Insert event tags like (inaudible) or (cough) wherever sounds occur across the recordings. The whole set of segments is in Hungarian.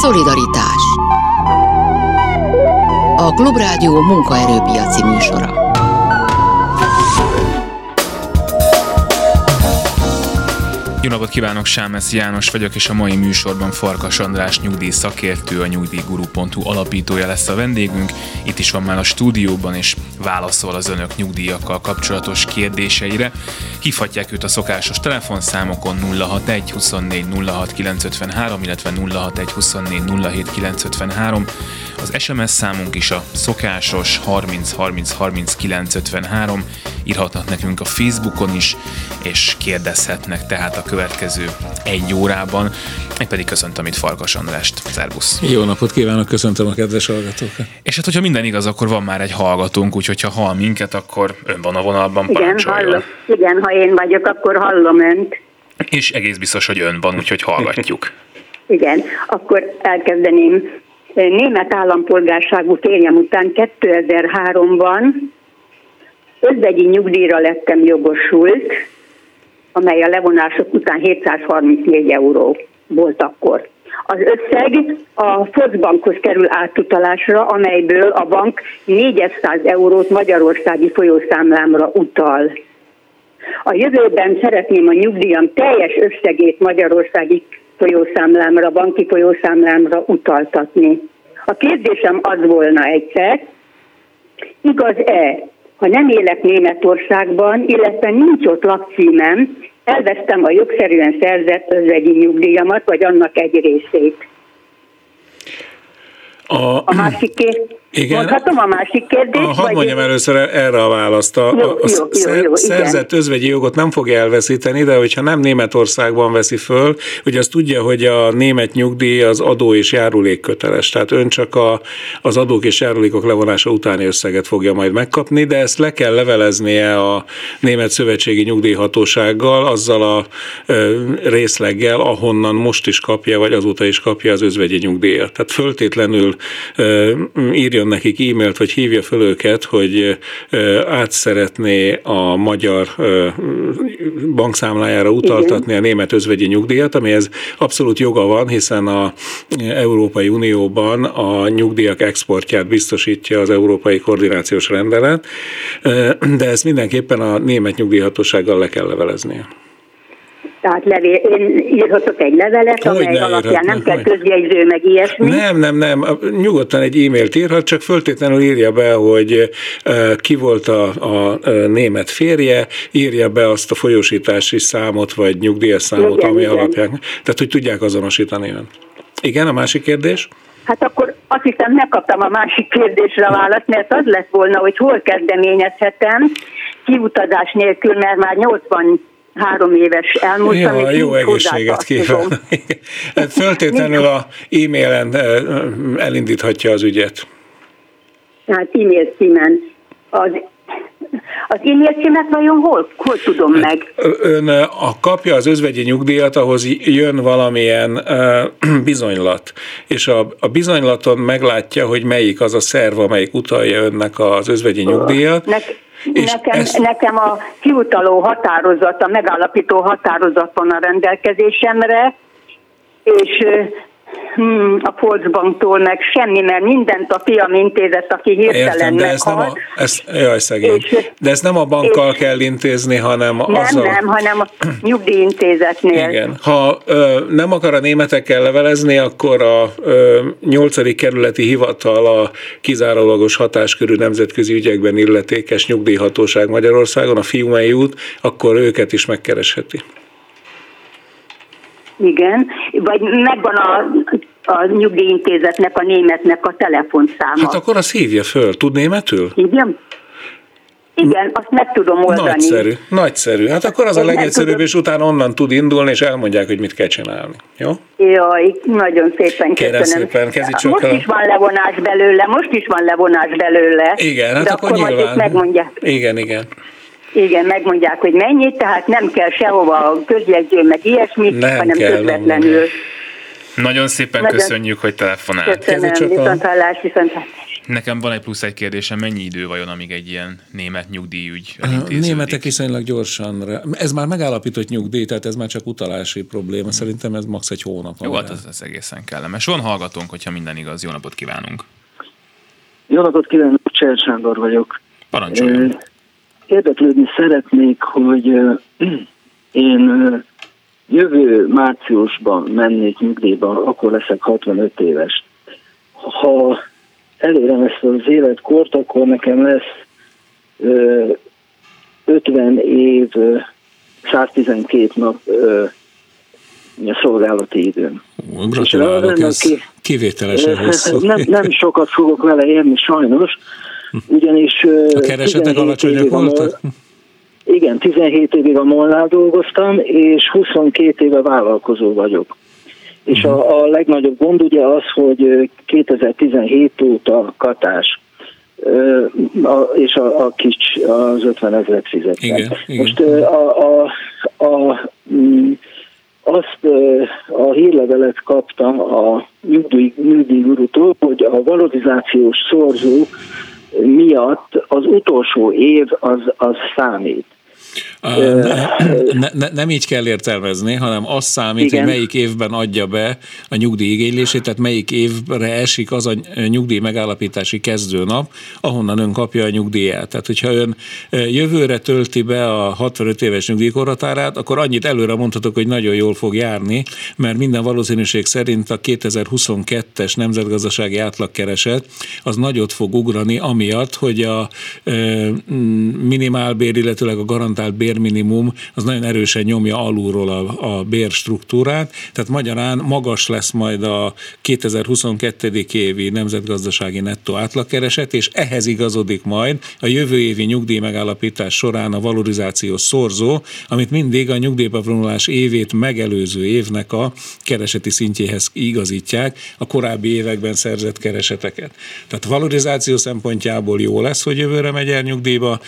Szolidaritás A Klubrádió munkaerőpiaci műsora Jó napot kívánok, Sámesz János vagyok, és a mai műsorban Farkas András nyugdíj szakértő, a nyugdíjguru.hu alapítója lesz a vendégünk. Itt is van már a stúdióban, és válaszol az önök nyugdíjakkal kapcsolatos kérdéseire. Hívhatják őt a szokásos telefonszámokon 061 24 06 953, illetve 061 24 07 953. Az SMS számunk is a szokásos 30 30 30 953. Írhatnak nekünk a Facebookon is, és kérdezhetnek tehát a következő egy órában. Én pedig köszöntöm itt Farkas Andrást. Szervusz! Jó napot kívánok, köszöntöm a kedves hallgatókat! És hát, hogyha minden igaz, akkor van már egy hallgatónk, úgyhogy ha hall minket, akkor ön van a vonalban, Igen, hallom. Igen, ha én vagyok, akkor hallom önt. És egész biztos, hogy ön van, úgyhogy hallgatjuk. (laughs) Igen, akkor elkezdeném. Német állampolgárságú férjem után 2003-ban özvegyi nyugdíjra lettem jogosult, amely a levonások után 734 euró volt akkor. Az összeg a Foszbankhoz kerül átutalásra, amelyből a bank 400 eurót magyarországi folyószámlámra utal. A jövőben szeretném a nyugdíjam teljes összegét magyarországi folyószámlámra, banki folyószámlámra utaltatni. A kérdésem az volna egyszer, igaz-e, ha nem élek Németországban, illetve nincs ott lakcímem, elvesztem a jogszerűen szerzett özvegyi nyugdíjamat, vagy annak egy részét. A, a másik kérdés. Igen. Mondhatom a másik kérdést? A, hadd mondjam először erre a választ. A, jó, a jó, jó, jó, szerzett igen. özvegyi jogot nem fogja elveszíteni, de hogyha nem Németországban veszi föl, ugye azt tudja, hogy a német nyugdíj az adó és járulék köteles, tehát ön csak a, az adók és járulékok levonása utáni összeget fogja majd megkapni, de ezt le kell leveleznie a Német Szövetségi Nyugdíjhatósággal, azzal a ö, részleggel, ahonnan most is kapja, vagy azóta is kapja az özvegyi nyugdíjat. Tehát föltétlenül írjon nekik e-mailt, vagy hívja föl őket, hogy át szeretné a magyar bankszámlájára utaltatni a német özvegyi nyugdíjat, amihez abszolút joga van, hiszen a Európai Unióban a nyugdíjak exportját biztosítja az Európai Koordinációs Rendelet, de ezt mindenképpen a német nyugdíjhatósággal le kell leveleznie. Tehát levél, én írhatok egy levelet, hogy amely alapján nem kell közjegyző, meg ilyesmi. Nem, nem, nem. Nyugodtan egy e-mailt írhat, csak föltétlenül írja be, hogy ki volt a, a német férje, írja be azt a folyósítási számot, vagy nyugdíjas számot, igen, ami igen. alapján. Tehát, hogy tudják azonosítani önt. Igen, a másik kérdés? Hát akkor azt hiszem megkaptam a másik kérdésre a választ, mert az lett volna, hogy hol kezdeményezhetem kiutazás nélkül, mert már 80 három éves elmúltam, ja, jó egészséget kívánok. (laughs) Föltétlenül a e-mailen elindíthatja az ügyet. Hát e-mail címen. Az az címet vajon hol, hol tudom meg? Ön a kapja az özvegyi nyugdíjat, ahhoz jön valamilyen (clears throat) bizonylat, és a, a bizonylaton meglátja, hogy melyik az a szerv, amelyik utalja önnek az özvegyi nyugdíjat. Nek- nekem, ezt... nekem a kiutaló határozat, a megállapító határozat van a rendelkezésemre, és hmm, a Volksbanktól meg semmi, mert mindent a fiam intézett, aki hirtelen Értem, de ezt nem a, ezt, jaj, szegény. És, de ezt nem a bankkal és, kell intézni, hanem nem, azzal... Nem, hanem a (clears throat) nyugdíjintézetnél. Igen. Ha ö, nem akar a németekkel levelezni, akkor a ö, 8. kerületi hivatal a kizárólagos hatáskörű nemzetközi ügyekben illetékes nyugdíjhatóság Magyarországon, a Fiumei út, akkor őket is megkeresheti. Igen, vagy megvan a, a nyugdíjintézetnek, a németnek a telefonszáma. Hát akkor azt hívja föl. Tud németül? Igen. Igen, azt meg tudom oldani. Nagyszerű, nagyszerű. Hát akkor az Én a legegyszerűbb, és utána onnan tud indulni, és elmondják, hogy mit kell csinálni. Jó? Jaj, nagyon szépen Kérem köszönöm. szépen, csak Most is van levonás belőle, most is van levonás belőle. Igen, hát akkor, akkor nyilván. megmondják. Igen, igen. Igen, megmondják, hogy mennyit, tehát nem kell sehova közjegyző, meg ilyesmi, nem hanem kell, közvetlenül. Nem, Nagyon szépen Nagyon köszönjük, hogy telefonált. Köszönöm, viszont hallás, viszont. Nekem van egy plusz egy kérdésem, mennyi idő vajon, amíg egy ilyen német nyugdíjügy Németek viszonylag gyorsan, ez már megállapított nyugdíj, tehát ez már csak utalási probléma, szerintem ez max. egy hónap. Jó, hát ez, ez egészen kellemes. Van hallgatónk, hogyha minden igaz, jó napot kívánunk. Jó napot kívánok, Cser Sándor vagyok. Parancsoljon. Érdeklődni szeretnék, hogy (clears throat) én jövő márciusban mennék nyugdíjba, akkor leszek 65 éves. Ha elérem ezt az életkort, akkor nekem lesz 50 év, 112 nap szolgálati időm. Gratulálok, ez ki, kivételesen (laughs) hosszú. Nem, nem sokat fogok vele érni sajnos, ugyanis... A keresetek alacsonyak voltak? Igen, 17 évig a Molnál dolgoztam, és 22 éve vállalkozó vagyok. És a, a legnagyobb gond ugye az, hogy 2017 óta katás, a, és a, a kis az 50 ezeret fizettem. Igen, igen. Most a, a, a, mm, azt a hírlevelet kaptam a nyugdíj, nyugdíjgurutól, hogy a valorizációs szorzó miatt az utolsó év az, az számít. Ne, ne, nem így kell értelmezni, hanem az számít, Igen. hogy melyik évben adja be a nyugdíjigénylését, tehát melyik évre esik az a nyugdíj megállapítási kezdőnap, ahonnan ön kapja a nyugdíját. Tehát, hogyha ön jövőre tölti be a 65 éves nyugdíjkorhatárát, akkor annyit előre mondhatok, hogy nagyon jól fog járni, mert minden valószínűség szerint a 2022-es nemzetgazdasági átlagkereset az nagyot fog ugrani, amiatt, hogy a minimálbér, illetőleg a garantált bér bérminimum az nagyon erősen nyomja alulról a, a bérstruktúrát, tehát magyarán magas lesz majd a 2022. évi nemzetgazdasági nettó átlagkereset, és ehhez igazodik majd a jövő évi nyugdíj megállapítás során a valorizációs szorzó, amit mindig a nyugdíjbevonulás évét megelőző évnek a kereseti szintjéhez igazítják a korábbi években szerzett kereseteket. Tehát valorizáció szempontjából jó lesz, hogy jövőre megy el nyugdíjba.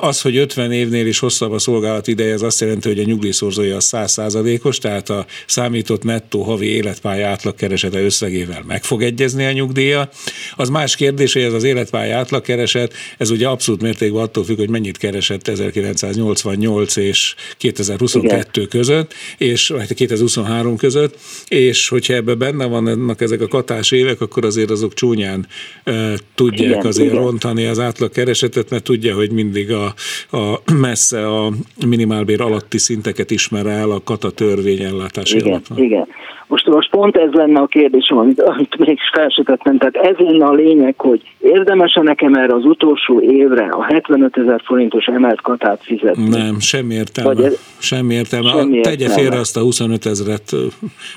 Az, hogy 50 évnél is hosszabb a szolgálat ideje, az azt jelenti, hogy a nyugdíjszorzója az 100%-os, tehát a számított nettó havi életpálya átlagkeresete összegével meg fog egyezni a nyugdíja. Az más kérdés, hogy ez az életpálya átlagkereset, ez ugye abszolút mértékben attól függ, hogy mennyit keresett 1988 és 2022 Igen. között, és 2023 között, és hogyha ebben benne vannak ezek a katás évek, akkor azért azok csúnyán e, tudják Igen, azért Igen. rontani az átlagkeresetet, mert tudja, hogy mindig a, a messze a minimálbér alatti szinteket ismer el a kata törvény ellátási igen, alapon. Igen, most, most pont ez lenne a kérdésem, amit, amit még felsőtettem. Tehát ez lenne a lényeg, hogy érdemes-e nekem erre az utolsó évre a 75 ezer forintos emelt katát fizetni? Nem, semmi értelme. Vagy ez, semmi értelme. Semmi értelme. Tegye félre azt a 25 ezeret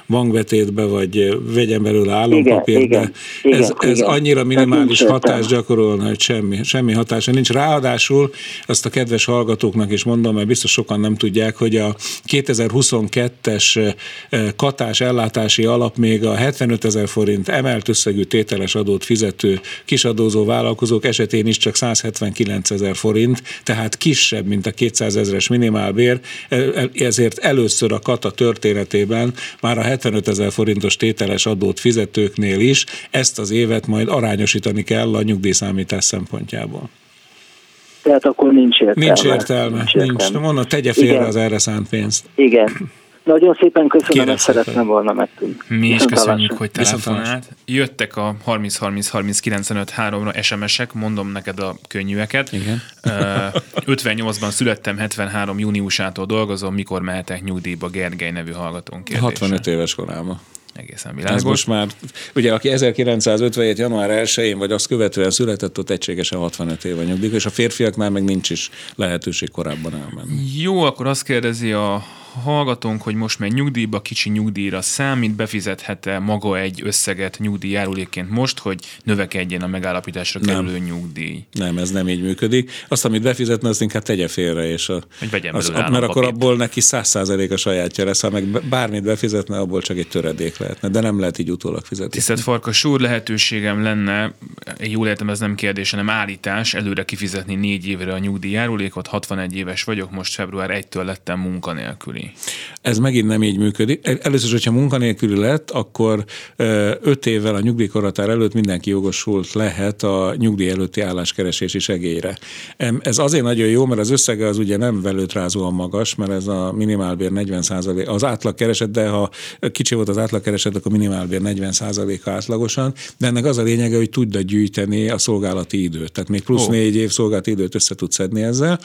bankbetétbe, vagy vegyen belőle állampapírt, igen, igen, ez, igen, ez igen. annyira minimális hatást gyakorolna, hogy semmi, semmi hatása nincs. Ráadásul azt a kedves hallgatóknak is mondom, mert biztos sokan nem tudják, hogy a 2022-es katás ellátási alap még a 75 ezer forint emelt összegű tételes adót fizető kisadózó vállalkozók esetén is csak 179 ezer forint, tehát kisebb, mint a 200 ezeres minimálbér, ezért először a kata történetében már a 75 ezer forintos tételes adót fizetőknél is ezt az évet majd arányosítani kell a nyugdíjszámítás szempontjából tehát akkor nincs értelme. Nincs értelme, nincs. értelme. nincs. Mondom, tegye félre Igen. az erre szánt pénzt. Igen. Nagyon szépen köszönöm, ezt szeretném volna megtudni. Mi is köszönjük, hogy telefonált. Jöttek a 30 30 30 95 3-ra SMS-ek, mondom neked a könnyűeket. Igen. 58-ban születtem, 73 júniusától dolgozom, mikor mehetek nyugdíjba Gergely nevű hallgatónk kérdése. 65 éves korában egészen világos. Ez most már, ugye aki 1957. január 1-én, vagy azt követően született, ott egységesen 65 éve nyugdíj, és a férfiaknál meg nincs is lehetőség korábban elmenni. Jó, akkor azt kérdezi a hallgatónk, hogy most megy nyugdíjba, kicsi nyugdíjra számít, befizethet-e maga egy összeget nyugdíjjárulékként most, hogy növekedjen a megállapításra kerülő nem. nyugdíj? Nem, ez nem így működik. Azt, amit befizetne, azt inkább tegye félre, és a, hogy az, mert akkor abból neki száz százalék a sajátja lesz, ha meg bármit befizetne, abból csak egy töredék lehetne, de nem lehet így utólag fizetni. Tisztelt Farkas úr, lehetőségem lenne, jól értem, ez nem kérdés, hanem állítás, előre kifizetni négy évre a nyugdíjjárulékot, 61 éves vagyok, most február 1-től lettem munkanélküli. Ez megint nem így működik. Először, is, hogyha munkanélküli lett, akkor öt évvel a nyugdíjkoratár előtt mindenki jogosult lehet a nyugdíj előtti álláskeresési segélyre. Ez azért nagyon jó, mert az összege az ugye nem velőtrázóan magas, mert ez a minimálbér 40% az átlagkereset, de ha kicsi volt az átlagkereset, akkor minimálbér 40% átlagosan, de ennek az a lényege, hogy tudja gyűjteni a szolgálati időt. Tehát még plusz oh. négy év szolgálati időt össze tud szedni ezzel.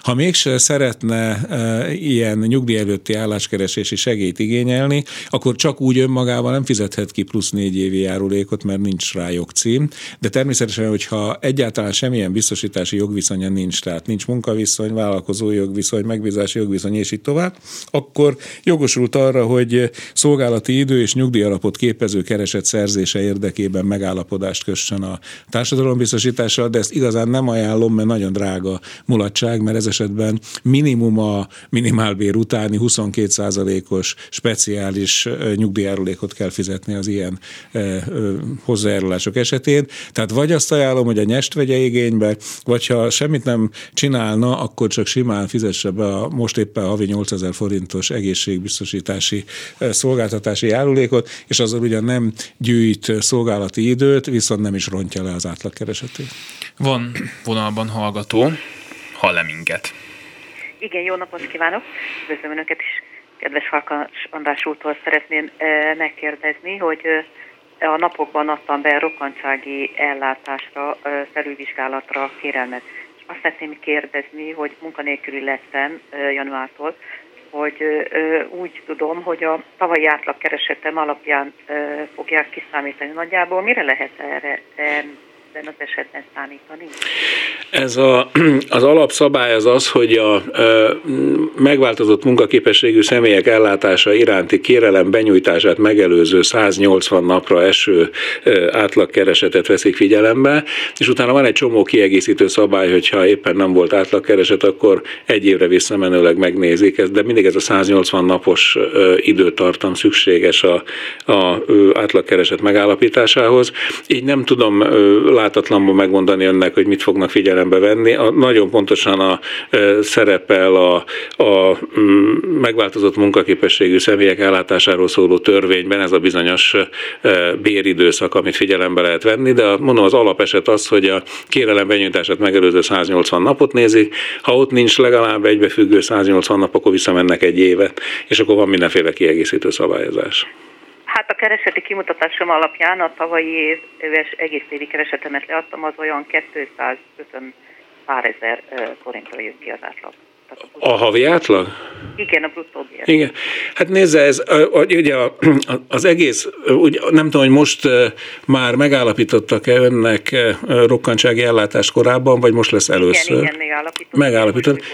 Ha mégse szeretne e, ilyen nyugdíj előtti álláskeresési segélyt igényelni, akkor csak úgy önmagával nem fizethet ki plusz négy évi járulékot, mert nincs rá jogcím. De természetesen, hogyha egyáltalán semmilyen biztosítási jogviszonya nincs, tehát nincs munkaviszony, vállalkozó jogviszony, megbízási jogviszony, és így tovább, akkor jogosult arra, hogy szolgálati idő és nyugdíjalapot képező kereset szerzése érdekében megállapodást kössön a társadalombiztosítással, de ezt igazán nem ajánlom, mert nagyon drága mulatság, mert ez esetben minimum a minimálbér utáni 22%-os speciális nyugdíjárulékot kell fizetni az ilyen hozzájárulások esetén. Tehát vagy azt ajánlom, hogy a nyest vegye igénybe, vagy ha semmit nem csinálna, akkor csak simán fizesse be a most éppen havi 8000 forintos egészségbiztosítási szolgáltatási járulékot, és azzal ugyan nem gyűjt szolgálati időt, viszont nem is rontja le az átlagkeresetét. Van vonalban hallgató, hall-e minket? Igen, jó napot kívánok! Üdvözlöm Önöket is! Kedves Farkas András úrtól szeretném megkérdezni, hogy a napokban adtam be rokkantsági ellátásra, felülvizsgálatra kérelmet. És azt szeretném kérdezni, hogy munkanélküli lettem januártól, hogy úgy tudom, hogy a tavalyi átlagkeresetem alapján fogják kiszámítani nagyjából. Mire lehet erre ebben az esetben számítani? Ez a, (clears throat) az alapszabály az az, hogy a, a megváltozott munkaképességű személyek ellátása iránti kérelem benyújtását megelőző 180 napra eső átlagkeresetet veszik figyelembe, és utána van egy csomó kiegészítő szabály, hogyha éppen nem volt átlagkereset, akkor egy évre visszamenőleg megnézik, de mindig ez a 180 napos időtartam szükséges a, a átlagkereset megállapításához. Így nem tudom látatlanban megmondani önnek, hogy mit fognak figyelembe venni. A, nagyon pontosan a, e, szerepel a, a mm, megváltozott munkaképességű személyek ellátásáról szóló törvényben ez a bizonyos e, béridőszak, amit figyelembe lehet venni, de mondom az alapeset az, hogy a kérelem benyújtását megelőző 180 napot nézik, ha ott nincs legalább egybefüggő 180 nap, akkor visszamennek egy évet, és akkor van mindenféle kiegészítő szabályozás. Hát a kereseti kimutatásom alapján a tavalyi éves egész évi keresetemet leadtam, az olyan 250 pár ezer forintra jött ki az átlag. A, a havi átlag? Igen, a bruttó bér. Igen. Hát nézze, ez ugye az egész, ugye, nem tudom, hogy most már megállapítottak-e önnek rokkantsági ellátást korábban, vagy most lesz először? Igen, igen, megállapítottak. Megállapítottak.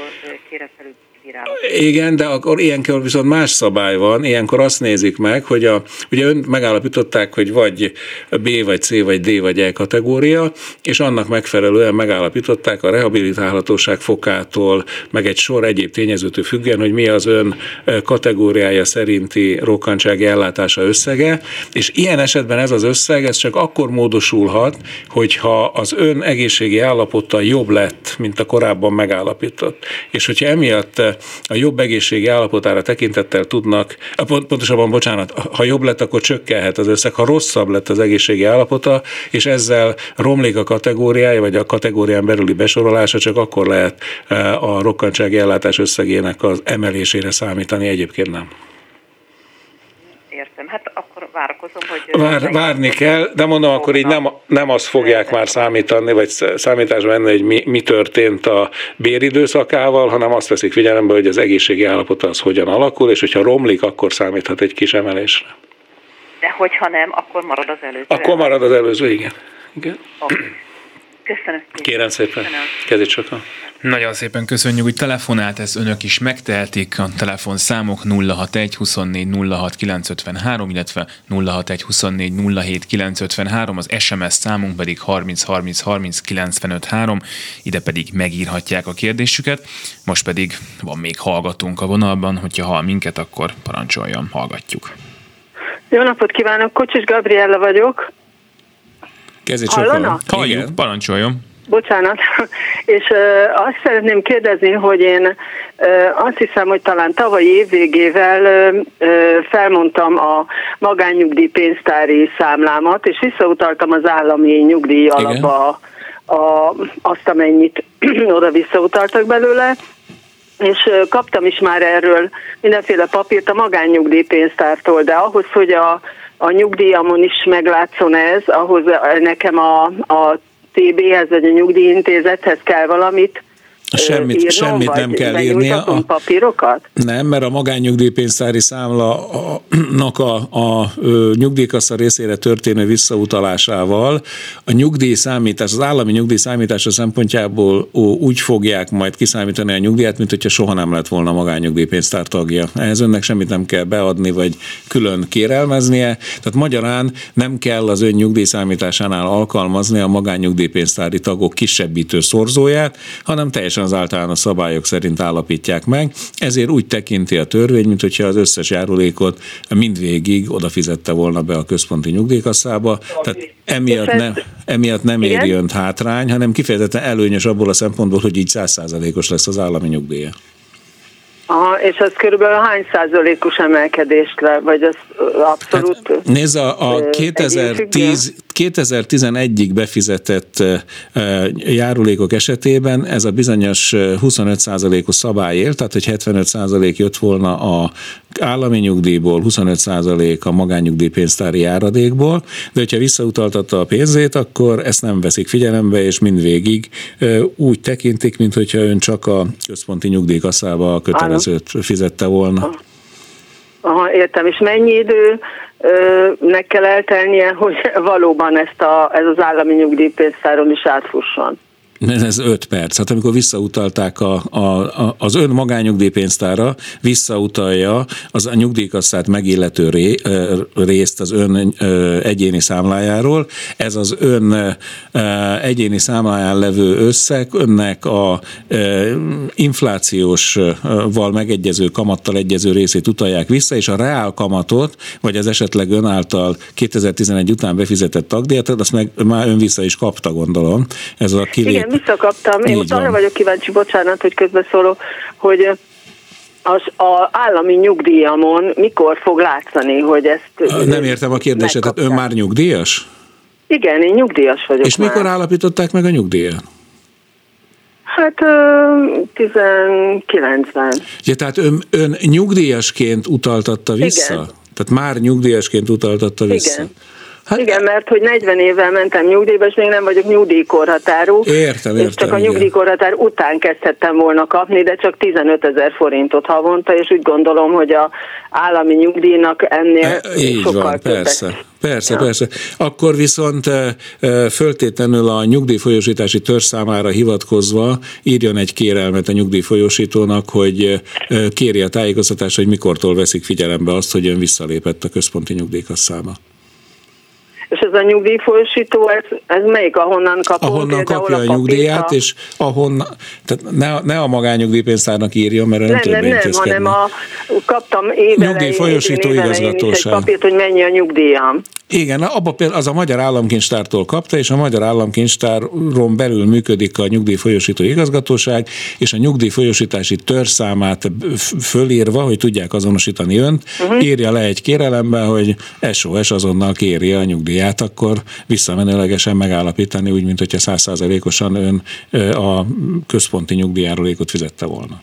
Kérem igen, de akkor ilyenkor viszont más szabály van, ilyenkor azt nézik meg, hogy a, ugye ön megállapították, hogy vagy B, vagy C, vagy D, vagy E kategória, és annak megfelelően megállapították a rehabilitálhatóság fokától, meg egy sor egyéb tényezőtől függően, hogy mi az ön kategóriája szerinti rokkantsági ellátása összege, és ilyen esetben ez az összeg, ez csak akkor módosulhat, hogyha az ön egészségi állapota jobb lett, mint a korábban megállapított. És hogyha emiatt a jobb egészségi állapotára tekintettel tudnak, pontosabban bocsánat, ha jobb lett, akkor csökkenhet az összeg, ha rosszabb lett az egészségi állapota, és ezzel romlik a kategóriája, vagy a kategórián belüli besorolása, csak akkor lehet e, a rokkantsági ellátás összegének az emelésére számítani, egyébként nem. Értem, hát akkor várakozom, hogy... Vár, várni kell, de mondom, akkor így nem, nem azt fogják már számítani, vagy számításban venni, hogy mi, mi történt a béridőszakával, hanem azt veszik figyelembe, hogy az egészségi állapota az hogyan alakul, és hogyha romlik, akkor számíthat egy kis emelésre. De hogyha nem, akkor marad az előző. Akkor marad az előző, igen. igen. Okay. Köszönöm. Kérem szépen. Kezét sokan. Nagyon szépen köszönjük, hogy telefonált, ezt önök is megtehetik. A telefonszámok 061 24 06 953, illetve 061 24 07 953, az SMS számunk pedig 30 30 30 95 3, ide pedig megírhatják a kérdésüket. Most pedig van még hallgatunk a vonalban, hogyha hall minket, akkor parancsoljon, hallgatjuk. Jó napot kívánok, Kocsis Gabriella vagyok. Kezét Hallanak? Halljuk, parancsoljon. Bocsánat, (laughs) és azt szeretném kérdezni, hogy én azt hiszem, hogy talán tavalyi év végével felmondtam a magánnyugdíj pénztári számlámat, és visszautaltam az állami nyugdíj alapba a, azt, amennyit (clears throat) oda visszautaltak belőle, és kaptam is már erről mindenféle papírt a magánnyugdíjpénztártól, de ahhoz, hogy a, a nyugdíjamon is meglátszon ez, ahhoz nekem a, a TB-hez vagy a nyugdíjintézethez kell valamit Semmit, írnom, semmit nem kell írnia. A papírokat? Nem, mert a magánnyugdíjpénztári számlanak a, a, a nyugdíjkassa részére történő visszautalásával a nyugdíjszámítás, az állami nyugdíjszámítása szempontjából úgy fogják majd kiszámítani a nyugdíjat, mint hogyha soha nem lett volna magánnyugdíjpénztár tagja. Ehhez önnek semmit nem kell beadni, vagy külön kérelmeznie. Tehát magyarán nem kell az ön nyugdíjszámításánál alkalmazni a magánnyugdíjpénztári tagok kisebbítő szorzóját, hanem teljesen az általános szabályok szerint állapítják meg, ezért úgy tekinti a törvény, mint hogyha az összes járulékot mindvégig odafizette volna be a központi nyugdíjkasszába, tehát emiatt, ne, emiatt nem éri önt hátrány, hanem kifejezetten előnyös abból a szempontból, hogy így százszázalékos lesz az állami nyugdíja. Aha, és az körülbelül hány százalékos emelkedést le, vagy az abszolút... Hát, nézd, a, a 2010, 2011-ig befizetett járulékok esetében ez a bizonyos 25%-os szabály él, tehát hogy 75% jött volna a állami nyugdíjból, 25% a magánnyugdíjpénztári járadékból, de hogyha visszautaltatta a pénzét, akkor ezt nem veszik figyelembe, és mindvégig úgy tekintik, mint hogyha ön csak a központi nyugdíjkasszába a kötelezőt fizette volna. Aha, értem. És mennyi idő nek kell eltelnie, hogy (laughs) valóban ezt a, ez az állami nyugdíjpénztáron is átfusson? Ez 5 perc. Hát amikor visszautalták a, a, a, az ön magányugdíjpénztára, visszautalja az a nyugdíjkasszát megillető ré, részt az ön egyéni számlájáról. Ez az ön egyéni számláján levő összeg önnek a inflációsval megegyező kamattal egyező részét utalják vissza, és a reál kamatot, vagy az esetleg ön által 2011 után befizetett tagdíjat, azt meg már ön vissza is kapta, gondolom. Ez a kilép, Igen, visszakaptam. Én most arra vagyok kíváncsi, bocsánat, hogy közbeszólok, hogy az a állami nyugdíjamon mikor fog látszani, hogy ezt Nem értem a kérdéset, tehát ön már nyugdíjas? Igen, én nyugdíjas vagyok És már. mikor állapították meg a nyugdíjat? Hát 19-ben. Ja, tehát ön, ön nyugdíjasként utaltatta vissza? Igen. Tehát már nyugdíjasként utaltatta vissza? Igen. Hát, igen, mert hogy 40 évvel mentem nyugdíjba, és még nem vagyok nyugdíjkorhatárú. Értem, értem. És csak a nyugdíjkorhatár után kezdhettem volna kapni, de csak 15 ezer forintot havonta, és úgy gondolom, hogy a állami nyugdíjnak ennél e, így sokkal van, persze. Persze, ja. persze. Akkor viszont e, e, föltétlenül a nyugdíjfolyósítási törzszámára hivatkozva írjon egy kérelmet a nyugdíjfolyósítónak, hogy kéri a tájékoztatást, hogy mikortól veszik figyelembe azt, hogy ön visszalépett a központi nyugdíjkasszába. És ez a nyugdíjfolyosító, ez, ez melyik, ahonnan kapunk Ahonnan kapja a, a nyugdíjat, és ahonnan, tehát ne, ne a magányugdíjpénztárnak írja, mert nem, nem, nem, nem, hanem a, kaptam évelején, nyugdíjfolyosító igazgatóság. egy papírt, hogy mennyi a nyugdíjam. Igen, abba például az a Magyar Államkincstártól kapta, és a Magyar Államkincstáron belül működik a nyugdíjfolyosító igazgatóság, és a nyugdíjfolyosítási törszámát fölírva, hogy tudják azonosítani önt, uh-huh. írja le egy kérelembe, hogy SOS azonnal kéri a nyugdíját, akkor visszamenőlegesen megállapítani, úgy, mint hogyha százszázalékosan ön a központi nyugdíjárulékot fizette volna.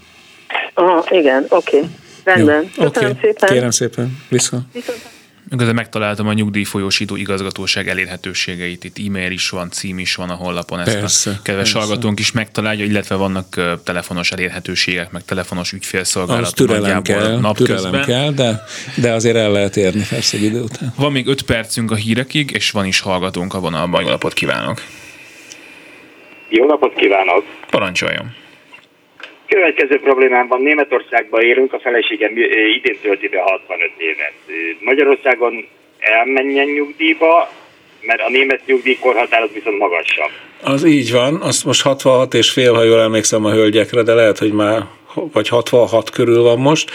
Aha, igen, oké. Okay. Rendben. Jó, Köszönöm okay. szépen. Kérem szépen. Vissza. Viszont. Közben megtaláltam a nyugdíjfolyósító igazgatóság elérhetőségeit. Itt e-mail is van, cím is van a honlapon. Ezt persze, a kedves persze. hallgatónk is megtalálja, illetve vannak telefonos elérhetőségek, meg telefonos ügyfélszolgálat. Az türelem kell, türelem kell de, de azért el lehet érni persze egy idő után. Van még öt percünk a hírekig, és van is hallgatónk a vonalban. Jó napot kívánok! Jó napot kívánok! Parancsoljon! Következő problémám van, Németországban élünk, a feleségem idén tölti be 65 évet. Magyarországon elmenjen nyugdíjba, mert a német nyugdíjkorhatár az viszont magasabb. Az így van, azt most 66 és fél, ha jól emlékszem a hölgyekre, de lehet, hogy már vagy 66 körül van most.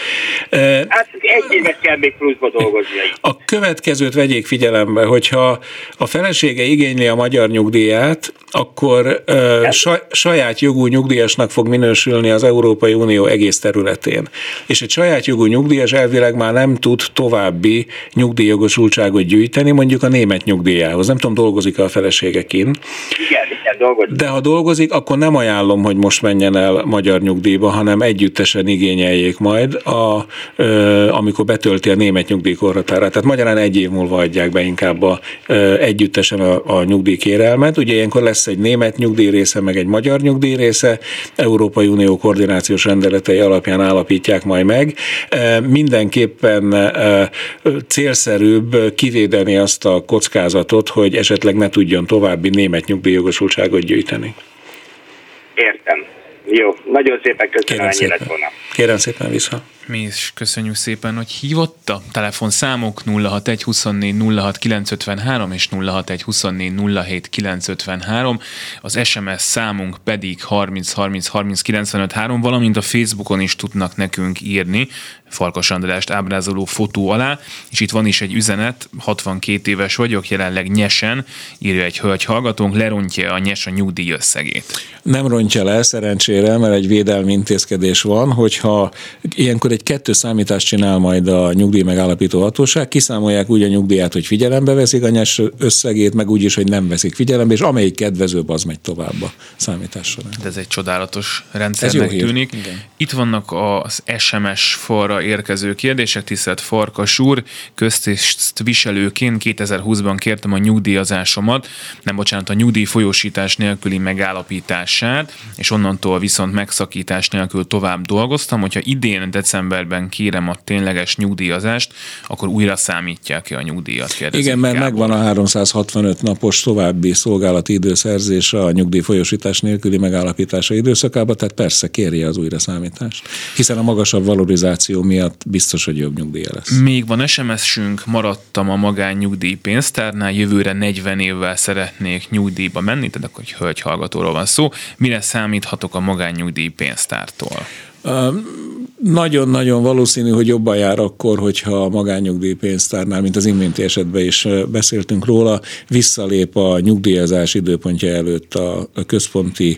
Hát egy évet kell még pluszba dolgozni. A következőt vegyék figyelembe, hogyha a felesége igényli a magyar nyugdíját, akkor saját jogú nyugdíjasnak fog minősülni az Európai Unió egész területén. És egy saját jogú nyugdíjas elvileg már nem tud további nyugdíjjogosultságot gyűjteni, mondjuk a német nyugdíjához. Nem tudom, dolgozik-e a felesége kint. Igen, igen, dolgozik. De ha dolgozik, akkor nem ajánlom, hogy most menjen el magyar nyugdíjba, hanem együttesen igényeljék majd, a, amikor betölti a német nyugdíjkorhatárát. Tehát magyarán egy év múlva adják be inkább a, együttesen a, a nyugdíjkérelmet. Ugye ilyenkor lesz egy német nyugdíj része, meg egy magyar nyugdíj része, Európai Unió koordinációs rendeletei alapján állapítják majd meg. Mindenképpen célszerűbb kivédeni azt a kockázatot, hogy esetleg ne tudjon további német nyugdíjjogosultságot gyűjteni. Értem. Jó, nagyon szépen köszönöm, ennyi szépen. lett volna. Kérem szépen vissza. Mi is köszönjük szépen, hogy hívott a telefonszámok 061 24 06 953 és 061 24 07 953, az SMS számunk pedig 30 30 30 95 3, valamint a Facebookon is tudnak nekünk írni Farkas Andrást ábrázoló fotó alá, és itt van is egy üzenet, 62 éves vagyok, jelenleg nyesen, írja egy hölgy hallgatónk, lerontja a nyes a nyugdíj összegét. Nem rontja le, szerencsére, mert egy védelmi intézkedés van, hogyha ilyenkor egy kettő számítást csinál majd a nyugdíj megállapító hatóság, kiszámolják úgy a nyugdíját, hogy figyelembe veszik a nyers összegét, meg úgy is, hogy nem veszik figyelembe, és amelyik kedvezőbb, az megy tovább a számítás során. De ez egy csodálatos rendszernek tűnik. Igen. Itt vannak az SMS forra érkező kérdések, tisztelt Farkas úr, köztisztviselőként 2020-ban kértem a nyugdíjazásomat, nem bocsánat, a nyugdíj folyósítás nélküli megállapítását, és onnantól viszont megszakítás nélkül tovább dolgoztam, hogyha idén decemberben kérem a tényleges nyugdíjazást, akkor újra számítják ki a nyugdíjat? Kérdezik Igen, mert Gábor. megvan a 365 napos további szolgálati időszerzés a nyugdíj folyosítás nélküli megállapítása időszakában, tehát persze kérje az újraszámítást, hiszen a magasabb valorizáció miatt biztos, hogy jobb nyugdíja lesz. Még van SMS-ünk, maradtam a magánnyugdíj pénztárnál, jövőre 40 évvel szeretnék nyugdíjba menni, tehát akkor egy hölgy hallgatóról van szó. Mire számíthatok a magánnyugdíj pénztártól? Nagyon-nagyon valószínű, hogy jobban jár akkor, hogyha a magánnyugdíjpénztárnál, mint az iménti esetben is beszéltünk róla, visszalép a nyugdíjazás időpontja előtt a központi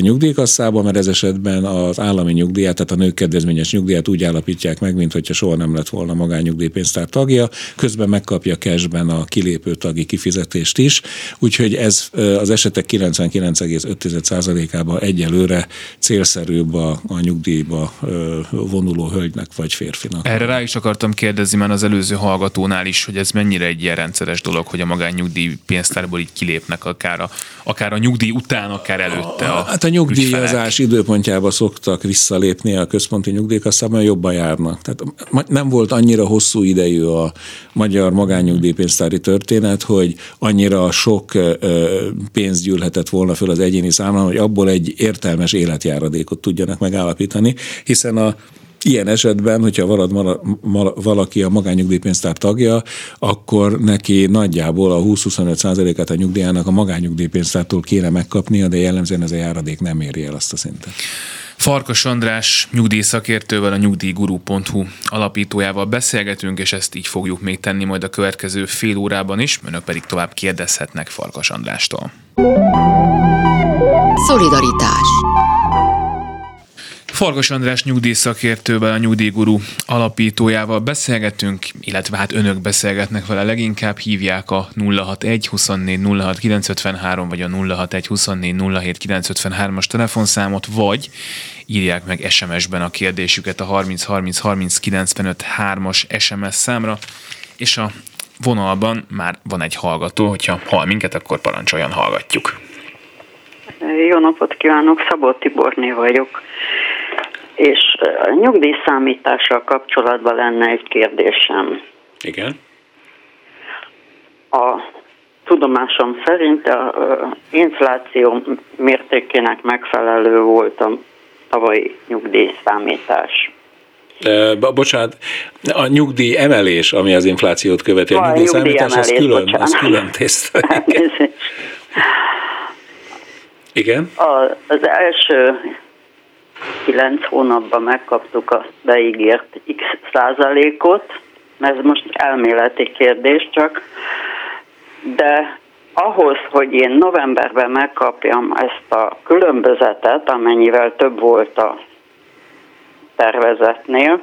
nyugdíjkasszába, mert ez esetben az állami nyugdíját, tehát a nők kedvezményes nyugdíját úgy állapítják meg, mint hogyha soha nem lett volna magánnyugdíjpénztár tagja, közben megkapja cashben a kilépő tagi kifizetést is, úgyhogy ez az esetek 99,5%-ában egyelőre célszerűbb a, a nyugdíjba vonuló hölgynek vagy férfinak. Erre rá is akartam kérdezni már az előző hallgatónál is, hogy ez mennyire egy ilyen rendszeres dolog, hogy a magánnyugdíj pénztárból így kilépnek akár a, akár a nyugdíj után, akár előtte. A, hát a nyugdíjazás ügyfelek. időpontjába szoktak visszalépni a központi nyugdíjkasszában, jobban járnak. Tehát nem volt annyira hosszú idejű a magyar magánnyugdíjpénztári történet, hogy annyira sok pénz gyűlhetett volna föl az egyéni számlán, hogy abból egy értelmes életjáradékot tudjanak megállapítani, hiszen a Ilyen esetben, hogyha valad valaki a magányugdíjpénztár tagja, akkor neki nagyjából a 20-25 százalékát a nyugdíjának a magányugdíjpénztártól kéne megkapnia, de jellemzően ez a járadék nem éri el azt a szintet. Farkas András nyugdíjszakértővel, a nyugdíjguru.hu alapítójával beszélgetünk, és ezt így fogjuk még tenni majd a következő fél órában is, önök pedig tovább kérdezhetnek Farkas Andrástól. Szolidaritás Fargas András nyugdíjszakértővel, a Nyugdíjguru alapítójával beszélgetünk, illetve hát önök beszélgetnek vele leginkább, hívják a 061 24 06 953 vagy a 061 24 07 953-as telefonszámot, vagy írják meg SMS-ben a kérdésüket a 30 30 30 95 3-as SMS számra, és a vonalban már van egy hallgató, hogyha hall minket, akkor parancsoljan, hallgatjuk. Jó napot kívánok, Szabó Tiborné vagyok és a nyugdíjszámítással kapcsolatban lenne egy kérdésem. Igen. A tudomásom szerint a infláció mértékének megfelelő volt a tavalyi nyugdíjszámítás. De, bocsánat, a nyugdíj emelés, ami az inflációt követi, a, a nyugdíjszámítás, az külön, bocsánat. az külön tészta. (laughs) Igen. A, az első kilenc hónapban megkaptuk a beígért x százalékot, ez most elméleti kérdés csak, de ahhoz, hogy én novemberben megkapjam ezt a különbözetet, amennyivel több volt a tervezetnél,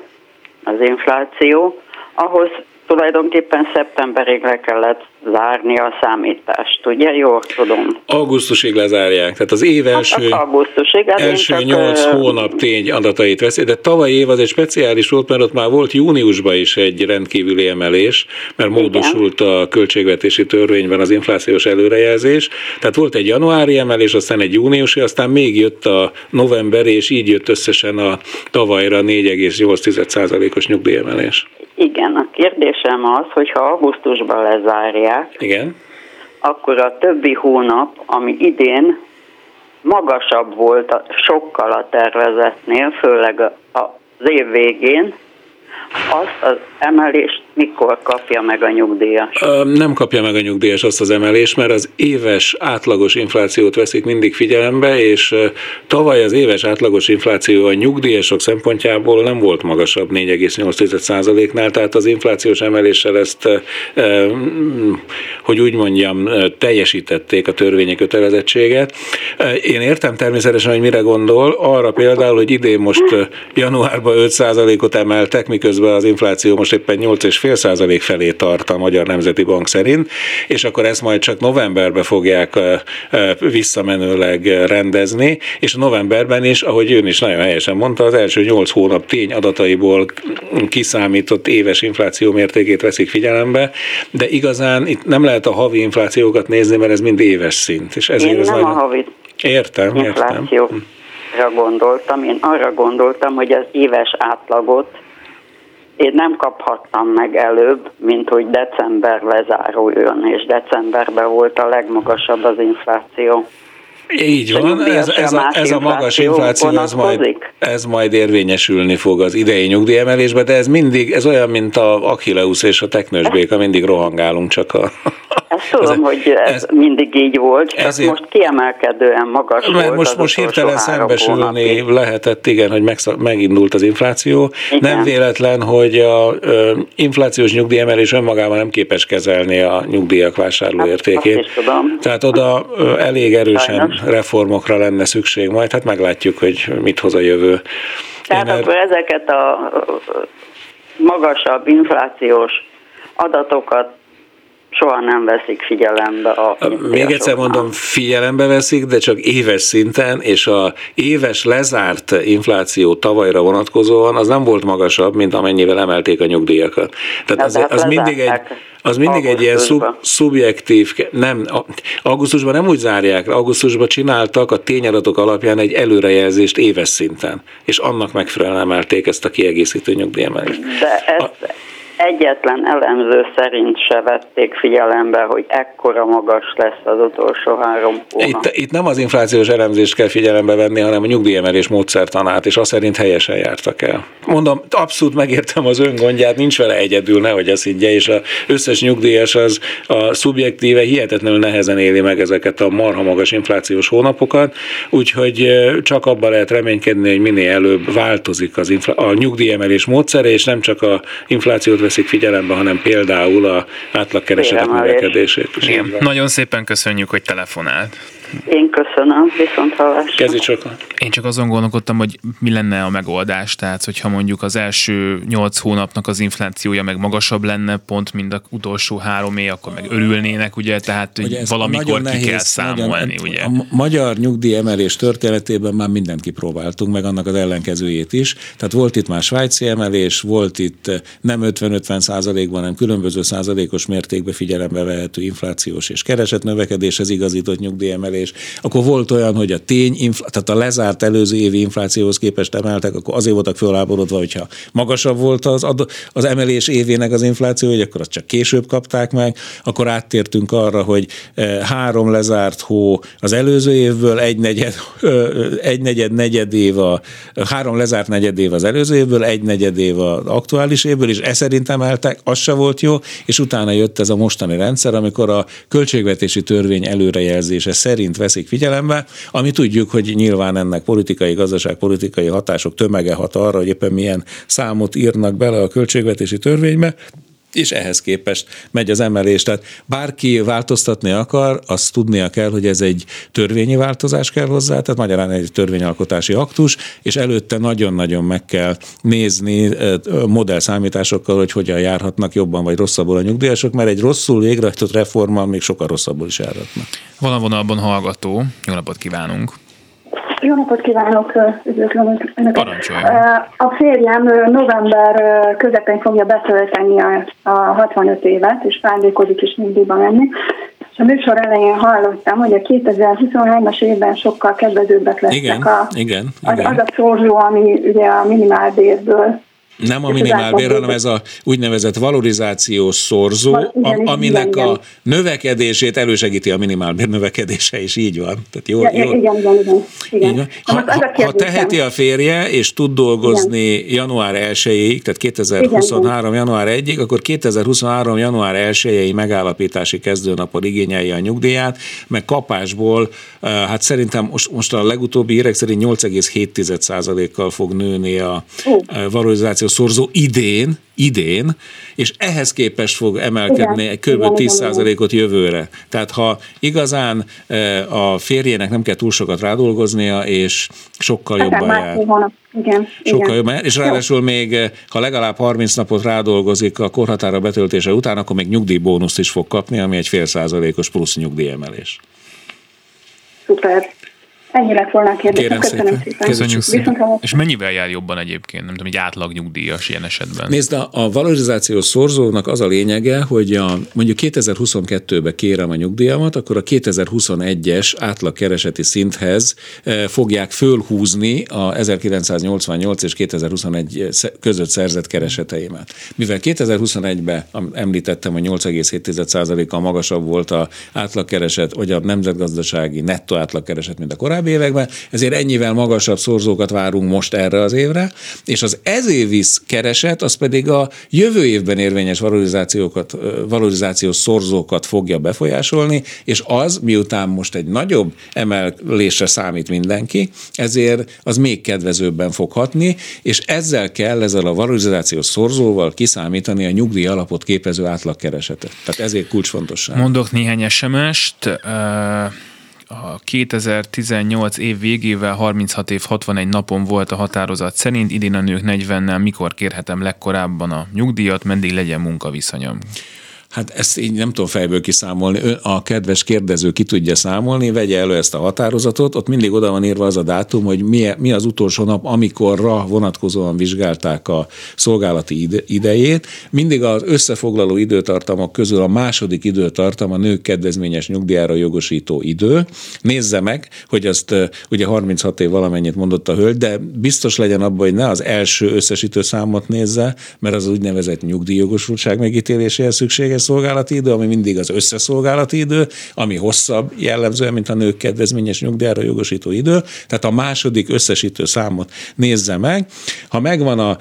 az infláció, ahhoz tulajdonképpen szeptemberig le kellett zárni a számítást, ugye? Jól tudom. Augusztusig lezárják, tehát az év első, hát augusztusig, hát első nyolc hónap tény adatait veszi, de tavaly év az egy speciális volt, mert ott már volt júniusban is egy rendkívüli emelés, mert módosult Igen. a költségvetési törvényben az inflációs előrejelzés, tehát volt egy januári emelés, aztán egy júniusi, aztán még jött a november, és így jött összesen a tavalyra 4,8%-os nyugdíjemelés. Igen, a kérdésem az, hogy ha augusztusban lezárják, Igen. akkor a többi hónap, ami idén magasabb volt a, sokkal a tervezetnél, főleg az év végén, azt az emelést mikor kapja meg a nyugdíjas? Nem kapja meg a nyugdíjas azt az emelést, mert az éves átlagos inflációt veszik mindig figyelembe, és tavaly az éves átlagos infláció a nyugdíjasok szempontjából nem volt magasabb 4,8%-nál, tehát az inflációs emeléssel ezt, hogy úgy mondjam, teljesítették a törvényi kötelezettséget. Én értem természetesen, hogy mire gondol, arra például, hogy idén most januárban 5%-ot emeltek, miközben az infláció most éppen 8,5 százalék felé tart a Magyar Nemzeti Bank szerint, és akkor ezt majd csak novemberben fogják visszamenőleg rendezni, és novemberben is, ahogy ön is nagyon helyesen mondta, az első nyolc hónap tény adataiból kiszámított éves infláció mértékét veszik figyelembe, de igazán itt nem lehet a havi inflációkat nézni, mert ez mind éves szint. És ezért Én ez nem nagyon... a havi Értem, értem. gondoltam, én arra gondoltam, hogy az éves átlagot én nem kaphattam meg előbb, mint hogy december lezáruljon, és decemberben volt a legmagasabb az infláció. Így van, ez, ez, a, ez a magas infláció, ez majd, ez majd érvényesülni fog az idei nyugdíjemelésbe, de ez mindig, ez olyan, mint a Achilleus és a teknősbéka, mindig rohangálunk csak a... Ezt tudom, (laughs) ez, hogy ez, ez mindig így volt, csak ezért, most kiemelkedően magas mert volt Most, most hirtelen szembesülni hónapig. lehetett, igen, hogy megszak, megindult az infláció. Igen. Nem véletlen, hogy a ö, inflációs nyugdíjemelés önmagában nem képes kezelni a nyugdíjak vásárlóértékét. Hát, Tehát oda ö, elég erősen Sajnos reformokra lenne szükség majd, hát meglátjuk, hogy mit hoz a jövő. Tehát Én akkor er... ezeket a magasabb inflációs adatokat soha nem veszik figyelembe a Még egyszer mondom, figyelembe veszik, de csak éves szinten, és a éves lezárt infláció tavalyra vonatkozóan az nem volt magasabb, mint amennyivel emelték a nyugdíjakat. Tehát az, az mindig egy az mindig egy ilyen szub, szubjektív, nem, augusztusban nem úgy zárják, augusztusban csináltak a tényadatok alapján egy előrejelzést éves szinten, és annak megfelelően emelték ezt a kiegészítő nyugdíjemelést. De ez, a, egyetlen elemző szerint se vették figyelembe, hogy ekkora magas lesz az utolsó három hónap. Itt, itt nem az inflációs elemzést kell figyelembe venni, hanem a nyugdíjemelés módszertanát, és azt szerint helyesen jártak el. Mondom, abszolút megértem az ön gondját, nincs vele egyedül, nehogy ezt higgye, és az összes nyugdíjas az a szubjektíve hihetetlenül nehezen éli meg ezeket a marha magas inflációs hónapokat, úgyhogy csak abban lehet reménykedni, hogy minél előbb változik az infla- a nyugdíjemelés módszere, és nem csak a inflációt veszik figyelembe, hanem például a átlagkeresetek növekedését is. Igen. Nagyon szépen köszönjük, hogy telefonált. Én köszönöm, viszont hallásra. Kezdj sokan. Én csak azon gondolkodtam, hogy mi lenne a megoldás, tehát hogyha mondjuk az első nyolc hónapnak az inflációja meg magasabb lenne, pont mind a utolsó három év, akkor meg örülnének, ugye, tehát hogy valamikor nehéz, ki kell számolni, nagyon, ugye. A magyar nyugdíjemelés történetében már mindent kipróbáltunk, meg annak az ellenkezőjét is. Tehát volt itt már svájci emelés, volt itt nem 50-50 százalékban, hanem különböző százalékos mértékben figyelembe vehető inflációs és keresett növekedéshez igazított nyugdíjemelés emelés. Akkor volt olyan, hogy a tény, tehát a lezárt előző évi inflációhoz képest emeltek, akkor azért voltak fölháborodva, hogyha magasabb volt az, az emelés évének az infláció, hogy akkor azt csak később kapták meg, akkor áttértünk arra, hogy e, három lezárt hó az előző évből, egy negyed, egy negyed, negyed év a, három lezárt negyed év az előző évből, egy negyed év az aktuális évből, és e szerint emeltek, az se volt jó, és utána jött ez a mostani rendszer, amikor a költségvetési törvény előrejelzése szerint szerint veszik figyelembe, ami tudjuk, hogy nyilván ennek politikai, gazdaságpolitikai hatások tömege hat arra, hogy éppen milyen számot írnak bele a költségvetési törvénybe, és ehhez képest megy az emelés. Tehát bárki változtatni akar, azt tudnia kell, hogy ez egy törvényi változás kell hozzá, tehát magyarán egy törvényalkotási aktus, és előtte nagyon-nagyon meg kell nézni modell számításokkal, hogy hogyan járhatnak jobban vagy rosszabbul a nyugdíjasok, mert egy rosszul végrehajtott reformmal még sokkal rosszabbul is járhatnak. Van a vonalban hallgató, jó napot kívánunk! Jó napot kívánok, üdvözlöm Önöket. A férjem november közepén fogja betölteni a, a 65 évet, és szándékozik is nyugdíjba menni. És a műsor elején hallottam, hogy a 2023-as évben sokkal kedvezőbbek lesznek igen, a, igen, az, igen. az a szorzó, ami ugye a minimálbérből nem a minimálbér, hanem ez a úgynevezett valorizációs szorzó, igen, aminek igen, a növekedését elősegíti a minimálbér növekedése is, így van. Tehát jó, ja, jó. Igen, igen, igen. igen. igen. Ha, ha, ha teheti a férje, és tud dolgozni igen. január 1-ig, tehát 2023. Igen, január 1-ig, akkor 2023. január 1-i megállapítási kezdőnapon igényelje a nyugdíját, meg kapásból, hát szerintem most, most a legutóbbi hírek szerint 8,7%-kal fog nőni a valorizáció szorzó idén, idén, és ehhez képest fog emelkedni igen, kb. 10%-ot jövőre. Tehát ha igazán a férjének nem kell túl sokat rádolgoznia, és sokkal jobban jár. Igen, sokkal igen. jobban jár, és ráadásul még, ha legalább 30 napot rádolgozik a korhatára betöltése után, akkor még nyugdíjbónuszt is fog kapni, ami egy fél százalékos plusz nyugdíjemelés. Szuper. Ennyi lett volna a kérdés. Kérem Köszönöm szépen. szépen. Köszönjük szépen. És mennyivel jár jobban egyébként, nem tudom, egy átlag nyugdíjas ilyen esetben? Nézd, a, a valorizációs szorzónak az a lényege, hogy a, mondjuk 2022-ben kérem a nyugdíjamat, akkor a 2021-es átlagkereseti szinthez e, fogják fölhúzni a 1988 és 2021 között szerzett kereseteimet. Mivel 2021-ben említettem, hogy 8,7%-kal magasabb volt a átlagkereset, vagy a nemzetgazdasági nettó átlagkereset, mint a korábbi korábbi években, ezért ennyivel magasabb szorzókat várunk most erre az évre, és az ezévisz kereset, az pedig a jövő évben érvényes valorizációkat, valorizációs szorzókat fogja befolyásolni, és az, miután most egy nagyobb emelésre számít mindenki, ezért az még kedvezőbben fog hatni, és ezzel kell ezzel a valorizációs szorzóval kiszámítani a nyugdíj alapot képező átlagkeresetet. Tehát ezért kulcsfontosság. Mondok néhány SMS-t. Uh a 2018 év végével 36 év 61 napon volt a határozat szerint, idén a nők 40-nel mikor kérhetem legkorábban a nyugdíjat, meddig legyen munkaviszonyom. Hát ezt így nem tudom fejből kiszámolni. Ön, a kedves kérdező ki tudja számolni, vegye elő ezt a határozatot, ott mindig oda van írva az a dátum, hogy mi, mi az utolsó nap, amikorra vonatkozóan vizsgálták a szolgálati idejét. Mindig az összefoglaló időtartamok közül a második időtartam a nők kedvezményes nyugdíjára jogosító idő. Nézze meg, hogy azt ugye 36 év valamennyit mondott a hölgy, de biztos legyen abban, hogy ne az első összesítő számot nézze, mert az úgynevezett nyugdíjjogosultság megítéléséhez szükséges szolgálati idő, ami mindig az összeszolgálati idő, ami hosszabb jellemzően, mint a nők kedvezményes nyugdíjára jogosító idő. Tehát a második összesítő számot nézze meg. Ha megvan a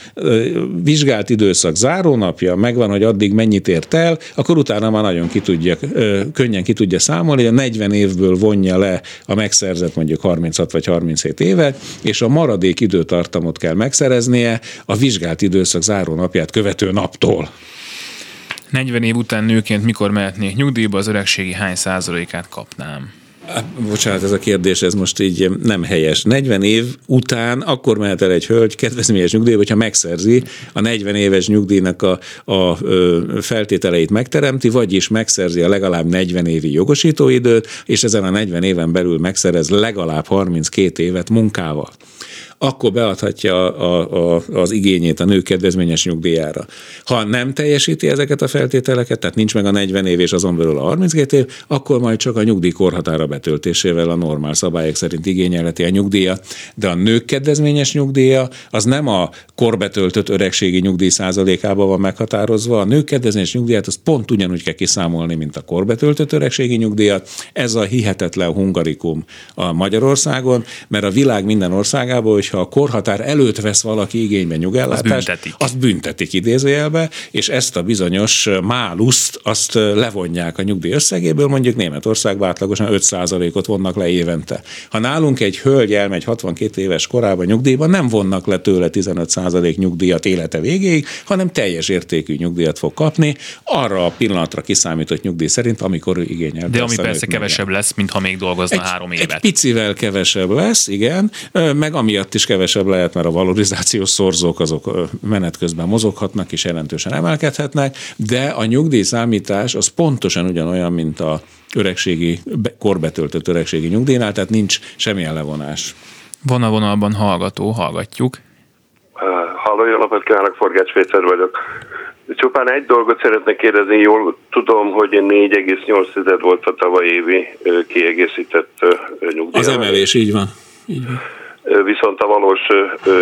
vizsgált időszak zárónapja, megvan, hogy addig mennyit ért el, akkor utána már nagyon ki tudja, könnyen ki tudja számolni, a 40 évből vonja le a megszerzett mondjuk 36 vagy 37 évet, és a maradék időtartamot kell megszereznie a vizsgált időszak zárónapját követő naptól. 40 év után nőként mikor mehetnék nyugdíjba, az öregségi hány százalékát kapnám? Bocsánat, ez a kérdés, ez most így nem helyes. 40 év után akkor mehet el egy hölgy kedvezményes nyugdíjba, hogyha megszerzi a 40 éves nyugdíjnak a, a feltételeit megteremti, vagyis megszerzi a legalább 40 évi jogosítóidőt, és ezen a 40 éven belül megszerez legalább 32 évet munkával akkor beadhatja a, a, az igényét a nő kedvezményes nyugdíjára. Ha nem teljesíti ezeket a feltételeket, tehát nincs meg a 40 év és azon belül a 32 év, akkor majd csak a nyugdíj korhatára betöltésével a normál szabályok szerint igényelheti a nyugdíja. De a nők kedvezményes nyugdíja az nem a korbetöltött öregségi nyugdíj százalékában van meghatározva. A nők kedvezményes nyugdíját az pont ugyanúgy kell kiszámolni, mint a korbetöltött öregségi nyugdíjat. Ez a hihetetlen hungarikum a Magyarországon, mert a világ minden országában, hogy hogyha a korhatár előtt vesz valaki igénybe nyugellátást, azt büntetik. azt büntetik idézőjelbe, és ezt a bizonyos máluszt azt levonják a nyugdíj összegéből, mondjuk Németországban átlagosan 5%-ot vonnak le évente. Ha nálunk egy hölgy elmegy 62 éves korában nyugdíjban, nem vonnak le tőle 15% nyugdíjat élete végéig, hanem teljes értékű nyugdíjat fog kapni, arra a pillanatra kiszámított nyugdíj szerint, amikor ő igényel. De ami persze kevesebb lesz, mint ha még dolgozna egy, három évet. Egy picivel kevesebb lesz, igen, meg amiatt is kevesebb lehet, mert a valorizációs szorzók azok menet közben mozoghatnak és jelentősen emelkedhetnek, de a nyugdíj számítás az pontosan ugyanolyan, mint a öregségi, korbetöltött öregségi nyugdíjnál, tehát nincs semmilyen levonás. Van a vonalban hallgató, hallgatjuk. Halló, jó napot kívánok, Forgács Péter vagyok. Csupán egy dolgot szeretnék kérdezni, jól tudom, hogy 4,8 volt a tavaly évi kiegészített nyugdíj. Az emelés, így van. Így van viszont a valós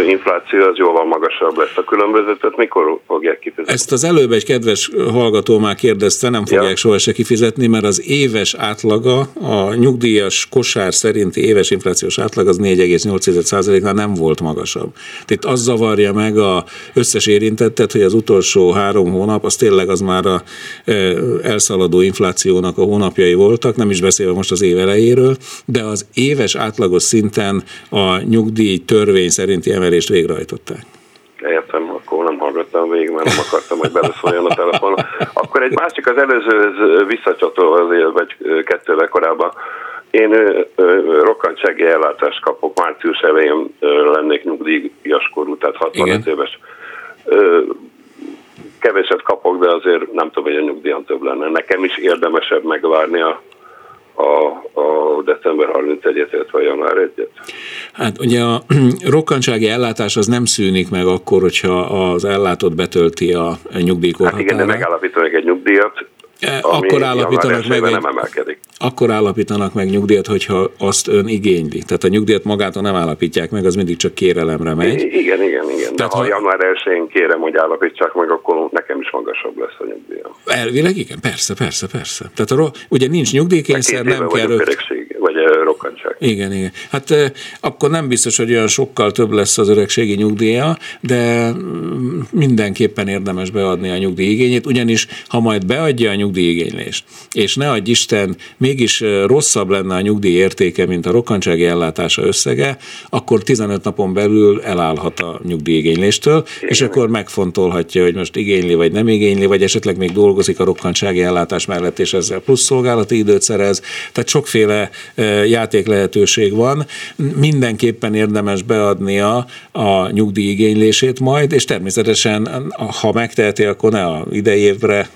infláció az jóval magasabb lesz. A különbözetet mikor fogják kifizetni? Ezt az előbb egy kedves hallgató már kérdezte, nem fogják ja. soha se kifizetni, mert az éves átlaga, a nyugdíjas kosár szerinti éves inflációs átlag az 4,8%-nál nem volt magasabb. Tehát az zavarja meg a összes érintettet, hogy az utolsó három hónap, az tényleg az már a elszaladó inflációnak a hónapjai voltak, nem is beszélve most az év elejéről, de az éves átlagos szinten a nyugdíj törvény szerinti emelést végrehajtották. Értem, akkor nem hallgattam végig, mert nem akartam, hogy beleszóljon a telefon. Akkor egy másik az előzőhöz visszacsatol azért, vagy kettővel korábban. Én rokkantsági ellátást kapok, március elején lennék nyugdíjas korú, tehát 65 Igen. éves. Keveset kapok, de azért nem tudom, hogy a nyugdíjan több lenne. Nekem is érdemesebb megvárni a a, a december 31-et, illetve a január 1-et? Hát ugye a (clears throat) rokkantsági ellátás az nem szűnik meg akkor, hogyha az ellátott betölti a nyugdíjkorhatára. Hát igen, de megállapítanak egy nyugdíjat, akkor állapítanak meg, egy, akkor állapítanak meg nyugdíjat, hogyha azt ön igényli. Tehát a nyugdíjat magától nem állapítják meg, az mindig csak kérelemre megy. Igen, igen, igen. Tehát, De ha, ha január 1 kérem, hogy állapítsák meg, akkor nekem is magasabb lesz a nyugdíjam. Elvileg igen, persze, persze, persze. Tehát a, ugye nincs nyugdíjkényszer, nem kell... Öregség, vagy rokkantság. Igen, igen. Hát akkor nem biztos, hogy olyan sokkal több lesz az öregségi nyugdíja, de mm, mindenképpen érdemes beadni a nyugdíjigényét, ugyanis ha majd beadja a nyugdíjigénylést, és ne adj Isten, mégis rosszabb lenne a nyugdíj értéke, mint a rokkantsági ellátása összege, akkor 15 napon belül elállhat a nyugdíjigényléstől, és akkor megfontolhatja, hogy most igényli vagy nem igényli, vagy esetleg még dolgozik a rokkantsági ellátás mellett, és ezzel plusz szolgálati időt szerez. Tehát sokféle játék lehetőség van. Mindenképpen érdemes beadnia a nyugdíjigénylését majd, és természetesen, ha megteheti, akkor ne a idei évre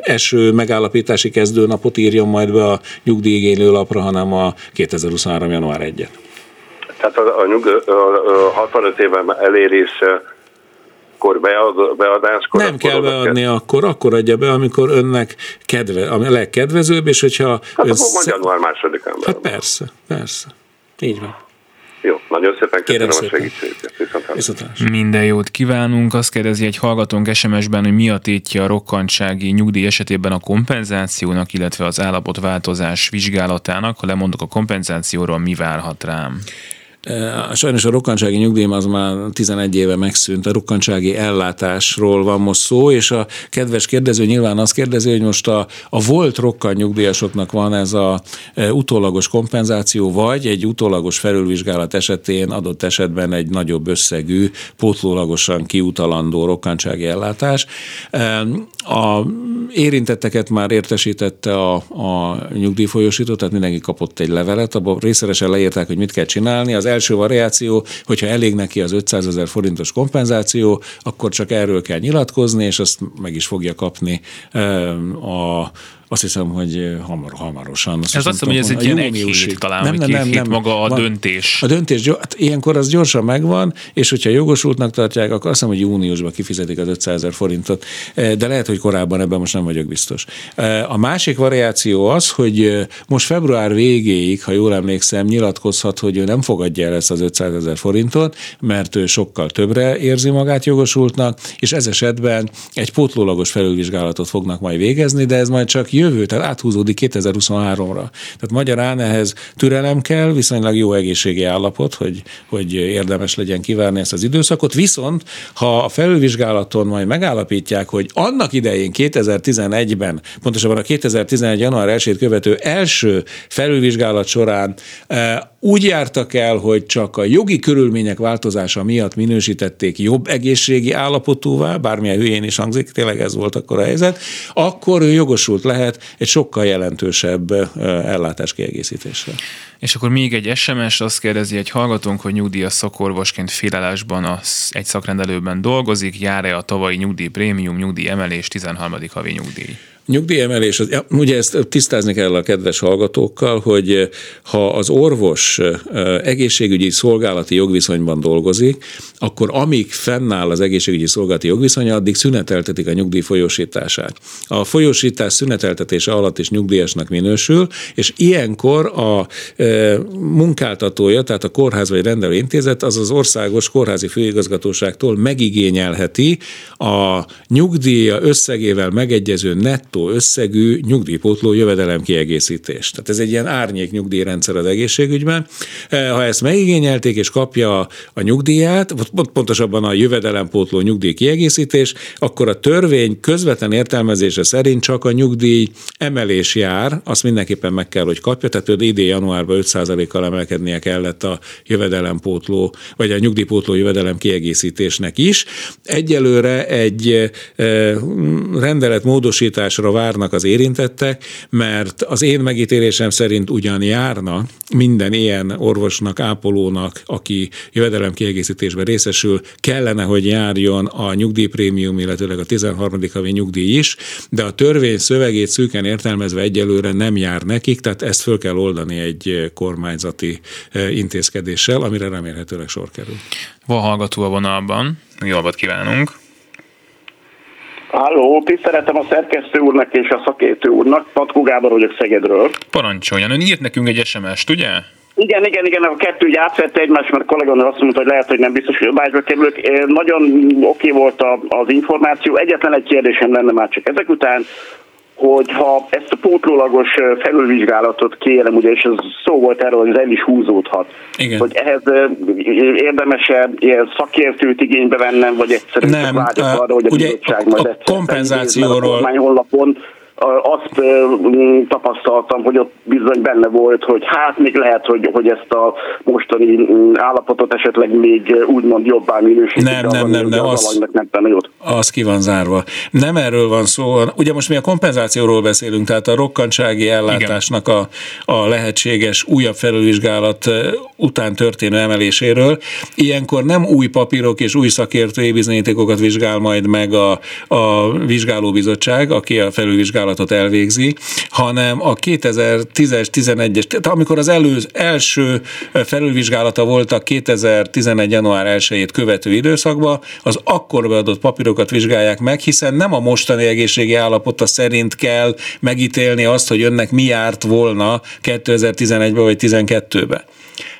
eső megállapítási kezdőnapot írjon majd be a nyugdíjigénylő lapra, hanem a 2023. január 1 Tehát a, a, nyug, a 65 éven elérése akkor bead, beadáskor? Nem kell beadni akkor, akkor adja be, amikor önnek kedve, a legkedvezőbb, és hogyha... Hát ön akkor sz... január másodikán. Hát persze, persze. Így van. Jó, nagyon szépen köszönöm a segítséget. Minden jót kívánunk. Azt kérdezi egy hallgatónk SMS-ben, hogy mi a tétje a rokkantsági nyugdíj esetében a kompenzációnak, illetve az állapotváltozás vizsgálatának. Ha lemondok a kompenzációról, mi várhat rám? Sajnos a rokkantsági nyugdíjam az már 11 éve megszűnt, a rokkantsági ellátásról van most szó, és a kedves kérdező nyilván azt kérdezi, hogy most a, a volt rokkan nyugdíjasoknak van ez a utólagos kompenzáció, vagy egy utólagos felülvizsgálat esetén adott esetben egy nagyobb összegű, pótlólagosan kiutalandó rokkantsági ellátás. A érintetteket már értesítette a, a nyugdíjfolyósító, tehát mindenki kapott egy levelet, abban részszeresen leírták, hogy mit kell csinálni. Az első variáció, hogyha elég neki az 500 ezer forintos kompenzáció, akkor csak erről kell nyilatkozni, és azt meg is fogja kapni a azt hiszem, hogy hamar, hamarosan. Azt ez azt hiszem, hogy ez egy ilyen egy hét talán, nem, nem, nem, nem, maga a van, döntés. A döntés, hát ilyenkor az gyorsan megvan, és hogyha jogosultnak tartják, akkor azt hiszem, hogy júniusban kifizetik az 500 ezer forintot, de lehet, hogy korábban ebben most nem vagyok biztos. A másik variáció az, hogy most február végéig, ha jól emlékszem, nyilatkozhat, hogy ő nem fogadja el ezt az 500 ezer forintot, mert ő sokkal többre érzi magát jogosultnak, és ez esetben egy pótlólagos felülvizsgálatot fognak majd végezni, de ez majd csak jövő, tehát áthúzódik 2023-ra. Tehát magyarán ehhez türelem kell, viszonylag jó egészségi állapot, hogy, hogy érdemes legyen kivárni ezt az időszakot. Viszont, ha a felülvizsgálaton majd megállapítják, hogy annak idején 2011-ben, pontosabban a 2011. január 1 követő első felülvizsgálat során eh, úgy jártak el, hogy csak a jogi körülmények változása miatt minősítették jobb egészségi állapotúvá, bármilyen hülyén is hangzik, tényleg ez volt akkor a helyzet, akkor ő jogosult lehet egy sokkal jelentősebb ellátás kiegészítésre. És akkor még egy SMS, azt kérdezi egy hallgatónk, hogy nyugdíjas szakorvosként félelásban a, egy szakrendelőben dolgozik, jár-e a tavalyi nyugdíj prémium, nyugdíj emelés, 13. havi nyugdíj? Nyugdíjemelés, az, ja, ugye ezt tisztázni kell a kedves hallgatókkal, hogy eh, ha az orvos eh, egészségügyi szolgálati jogviszonyban dolgozik, akkor amíg fennáll az egészségügyi szolgálati jogviszony, addig szüneteltetik a nyugdíj folyósítását. A folyósítás szüneteltetése alatt is nyugdíjasnak minősül, és ilyenkor a eh, munkáltatója, tehát a kórház vagy rendelő intézet, az az országos kórházi főigazgatóságtól megigényelheti a nyugdíja összegével megegyező net nettó összegű nyugdíjpótló jövedelem kiegészítés. Tehát ez egy ilyen árnyék nyugdíjrendszer az egészségügyben. E, ha ezt megigényelték és kapja a nyugdíját, pontosabban a jövedelempótló nyugdíj kiegészítés, akkor a törvény közvetlen értelmezése szerint csak a nyugdíj emelés jár, azt mindenképpen meg kell, hogy kapja, tehát például idén januárban 5%-kal emelkednie kellett a jövedelempótló, vagy a nyugdíjpótló jövedelem kiegészítésnek is. Egyelőre egy e, rendelet módosításra megoldásra várnak az érintettek, mert az én megítélésem szerint ugyan járna minden ilyen orvosnak, ápolónak, aki jövedelem kiegészítésben részesül, kellene, hogy járjon a nyugdíjprémium, illetőleg a 13. havi nyugdíj is, de a törvény szövegét szűken értelmezve egyelőre nem jár nekik, tehát ezt föl kell oldani egy kormányzati eh, intézkedéssel, amire remélhetőleg sor kerül. Van hallgató a vonalban, jó kívánunk! Halló, tiszteletem a szerkesztő úrnak és a szakértő úrnak. Patkó Gábor vagyok Szegedről. Parancsoljon, ön írt nekünk egy SMS-t, ugye? Igen, igen, igen, a kettő így átvette egymást, mert kolléganő azt mondta, hogy lehet, hogy nem biztos, hogy jobbágyba kerülök. Nagyon oké volt az információ. Egyetlen egy kérdésem lenne már csak ezek után hogyha ezt a pótlólagos felülvizsgálatot kérem, ugye, és ez szó volt erről, hogy ez el is húzódhat, Igen. hogy ehhez érdemes-e ilyen szakértőt igénybe vennem, vagy egyszerűen nem, csak arra, hogy a ugye bizottság majd a kompenzációról, a honlapon azt tapasztaltam, hogy ott bizony benne volt, hogy hát még lehet, hogy, hogy ezt a mostani állapotot esetleg még úgymond jobbá minősítik. Nem, nem, nem, nem, az, nem tenne jót. az ki van zárva. Nem erről van szó. Ugye most mi a kompenzációról beszélünk, tehát a rokkantsági ellátásnak a, a lehetséges újabb felülvizsgálat után történő emeléséről. Ilyenkor nem új papírok és új szakértői bizonyítékokat vizsgál majd meg a, a vizsgálóbizottság, aki a felülvizsgálat vizsgálatot elvégzi, hanem a 2010-es, 11-es, tehát amikor az előz, első felülvizsgálata volt a 2011. január 1-ét követő időszakban, az akkor beadott papírokat vizsgálják meg, hiszen nem a mostani egészségi állapota szerint kell megítélni azt, hogy önnek mi járt volna 2011-ben vagy 2012-ben.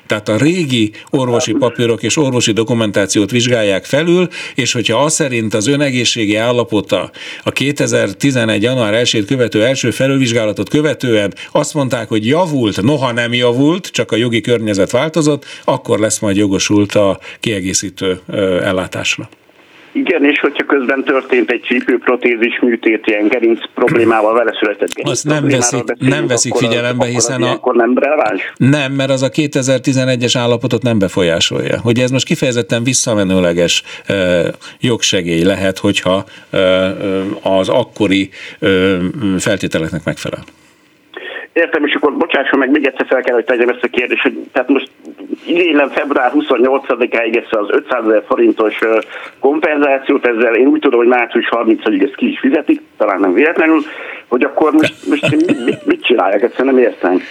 Tehát a régi orvosi papírok és orvosi dokumentációt vizsgálják felül, és hogyha az szerint az önegészségi állapota a 2011. január 1 követő első felülvizsgálatot követően azt mondták, hogy javult, noha nem javult, csak a jogi környezet változott, akkor lesz majd jogosult a kiegészítő ellátásra. Igen, és hogyha közben történt egy csípőprotézis műtét, ilyen gerinc problémával vele született gerinc Azt nem veszik, nem veszik figyelembe, hiszen a... Akkor nem releváns? Nem, mert az a 2011-es állapotot nem befolyásolja. Hogy ez most kifejezetten visszamenőleges ö, jogsegély lehet, hogyha ö, az akkori ö, feltételeknek megfelel. Értem, és akkor bocsásson meg, még egyszer fel kell, hogy tegyem ezt a kérdést, hogy tehát most idén február 28-áig ezt az 500 ezer forintos kompenzációt, ezzel én úgy tudom, hogy március 30-ig ezt ki is fizetik, talán nem véletlenül, hogy akkor most, most mit, mit, mit csinálják, egyszerűen nem értem.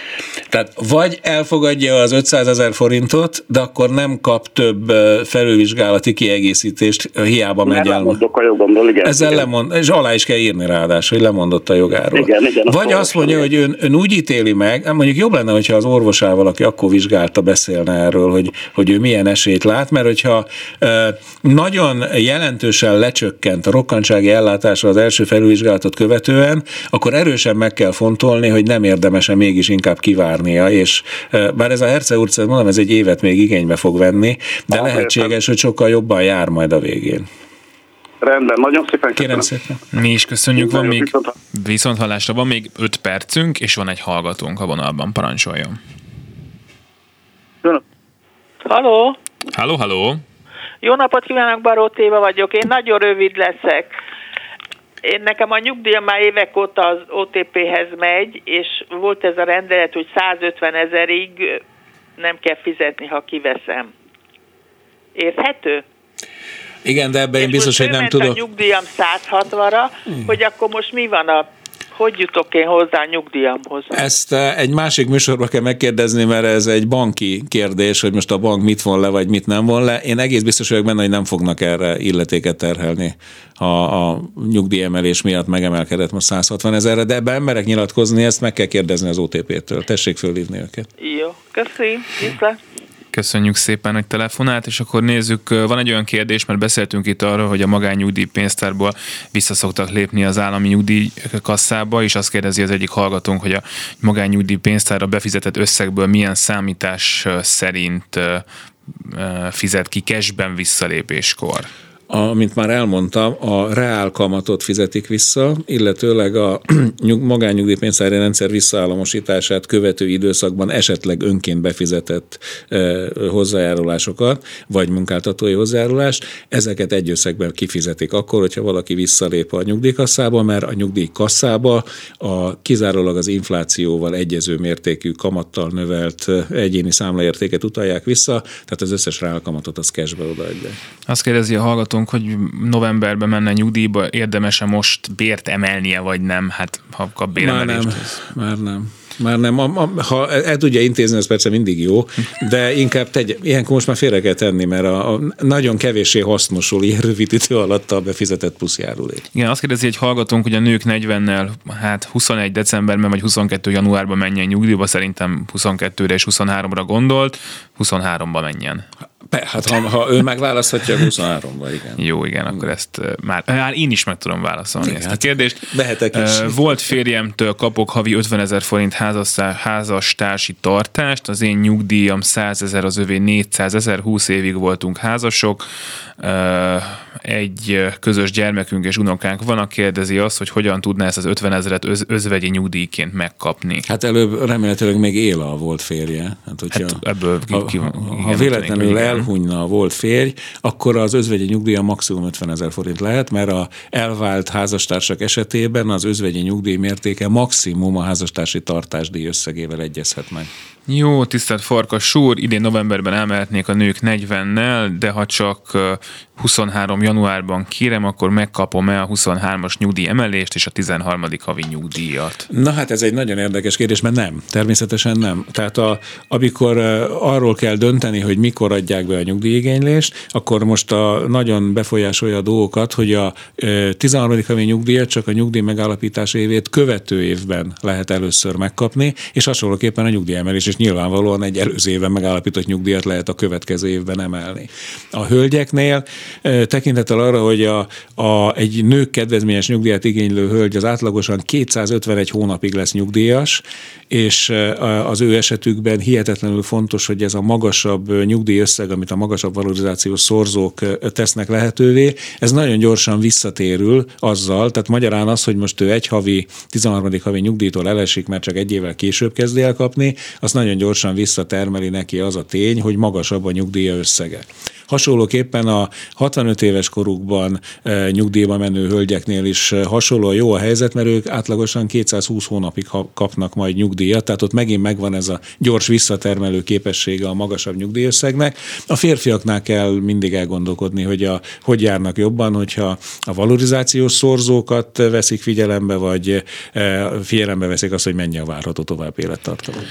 Tehát vagy elfogadja az 500 ezer forintot, de akkor nem kap több felülvizsgálati kiegészítést, hiába megy el. a jogomról, igen. Ezzel igen. lemond, és alá is kell írni ráadásul, hogy lemondott a jogáról. Igen, igen, vagy azt mondja, hogy ön, ön úgy ítéli meg, mondjuk jobb lenne, hogyha az orvosával, aki akkor vizsgálta, beszélne erről, hogy, hogy ő milyen esélyt lát, mert hogyha nagyon jelentősen lecsökkent a rokkantsági ellátása az első felülvizsgálatot követően, akkor erősen meg kell fontolni, hogy nem érdemes-e mégis inkább kivárnia, és bár ez a Herce úr, mondom, ez egy évet még igénybe fog venni, de ah, lehetséges, hogy sokkal jobban jár majd a végén. Rendben, nagyon szépen Kérem szépen. Mi is köszönjük, van még viszont hallásra, van még 5 percünk, és van egy hallgatónk a vonalban, parancsoljon. Haló? Halló, halló. Jó napot kívánok, Barót Éva vagyok. Én nagyon rövid leszek. Én nekem a nyugdíjam már évek óta az OTP-hez megy, és volt ez a rendelet, hogy 150 ezerig nem kell fizetni, ha kiveszem. Érthető? Igen, de ebben én biztos, hogy nem tudok. a nyugdíjam 160-ra, hmm. hogy akkor most mi van a hogy jutok én hozzá a nyugdíjamhoz? Ezt eh, egy másik műsorba kell megkérdezni, mert ez egy banki kérdés, hogy most a bank mit von le, vagy mit nem von le. Én egész biztos vagyok benne, hogy nem fognak erre illetéket terhelni, ha a nyugdíjemelés miatt megemelkedett most 160 ezerre, de ebbe emberek nyilatkozni, ezt meg kell kérdezni az OTP-től. Tessék fölhívni őket. Jó, köszönöm. Viszlát. Köszönjük szépen, hogy telefonált, és akkor nézzük, van egy olyan kérdés, mert beszéltünk itt arról, hogy a magányugdíj pénztárból visszaszoktak lépni az állami nyugdíj kasszába, és azt kérdezi az egyik hallgatónk, hogy a magányugdíj pénztárra befizetett összegből milyen számítás szerint fizet ki cashben visszalépéskor mint már elmondtam, a reál kamatot fizetik vissza, illetőleg a (clears throat) magányugdíjpénztári rendszer visszaállamosítását követő időszakban esetleg önként befizetett hozzájárulásokat, vagy munkáltatói hozzájárulást, ezeket egy összegben kifizetik akkor, hogyha valaki visszalép a nyugdíjkasszába, mert a nyugdíjkasszába a kizárólag az inflációval egyező mértékű kamattal növelt egyéni számlaértéket utalják vissza, tehát az összes reál kamatot az cashbe odaadják. Azt kérdezi a hallgató, hallottunk, hogy novemberben menne nyugdíjba, érdemes-e most bért emelnie, vagy nem? Hát ha kap béremelést. Már nem, már nem. Már nem, ha el tudja intézni, az persze mindig jó, de inkább tegy, ilyenkor most már félre kell tenni, mert a, a nagyon kevéssé hasznosul ilyen rövid idő alatt a befizetett plusz járulék. Igen, azt kérdezi egy hallgatónk, hogy a nők 40-nel, hát 21 decemberben vagy 22 januárban menjen nyugdíjba, szerintem 22-re és 23-ra gondolt, 23-ba menjen. Hát ha, ha ő megválaszthatja, 23-ban, igen. Jó, igen, akkor ezt már, már én is meg tudom válaszolni igen, ezt a hát kérdést. Behetek is. Volt férjemtől kapok havi 50 ezer forint házastársi tartást, az én nyugdíjam 100 ezer, az övé 400 ezer, 20 évig voltunk házasok, egy közös gyermekünk és unokánk van, aki kérdezi azt, hogy hogyan tudná ezt az 50 ezeret öz, özvegyi nyugdíjként megkapni. Hát előbb remélhetőleg még él a volt férje. Hát, hogyha, hát ebből ki, ki, ha, igen, ha véletlenül elhunyna a volt férj, akkor az özvegyi nyugdíja maximum 50 ezer forint lehet, mert a elvált házastársak esetében az özvegyi nyugdíj mértéke maximum a házastársi tartásdíj összegével egyezhet meg. Jó, tisztelt Farkas úr, idén novemberben elmehetnék a nők 40-nel, de ha csak 23 januárban kérem, akkor megkapom-e a 23-as nyugdíj emelést és a 13. havi nyugdíjat? Na hát ez egy nagyon érdekes kérdés, mert nem, természetesen nem. Tehát a, amikor arról kell dönteni, hogy mikor adják be a nyugdíjigénylést, akkor most a nagyon befolyásolja a dolgokat, hogy a 13. havi nyugdíjat csak a nyugdíj megállapítás évét követő évben lehet először megkapni, és hasonlóképpen a nyugdíjemelés is nyilvánvalóan egy előző éven megállapított nyugdíjat lehet a következő évben emelni. A hölgyeknél tekintettel arra, hogy a, a, egy nők kedvezményes nyugdíjat igénylő hölgy az átlagosan 251 hónapig lesz nyugdíjas, és az ő esetükben hihetetlenül fontos, hogy ez a magasabb nyugdíjösszeg, amit a magasabb valorizációs szorzók tesznek lehetővé, ez nagyon gyorsan visszatérül azzal, tehát magyarán az, hogy most ő egy havi, 13. havi nyugdíjtól elesik, mert csak egy évvel később kezdi el kapni, az nagyon gyorsan visszatermeli neki az a tény, hogy magasabb a nyugdíja összege. Hasonlóképpen a 65 éves korukban e, nyugdíjba menő hölgyeknél is e, hasonló jó a helyzet, mert ők átlagosan 220 hónapig kapnak majd nyugdíjat, tehát ott megint megvan ez a gyors visszatermelő képessége a magasabb nyugdíjösszegnek. A férfiaknál kell mindig elgondolkodni, hogy a, hogy járnak jobban, hogyha a valorizációs szorzókat veszik figyelembe, vagy e, figyelembe veszik azt, hogy mennyi a várható tovább élettartalom.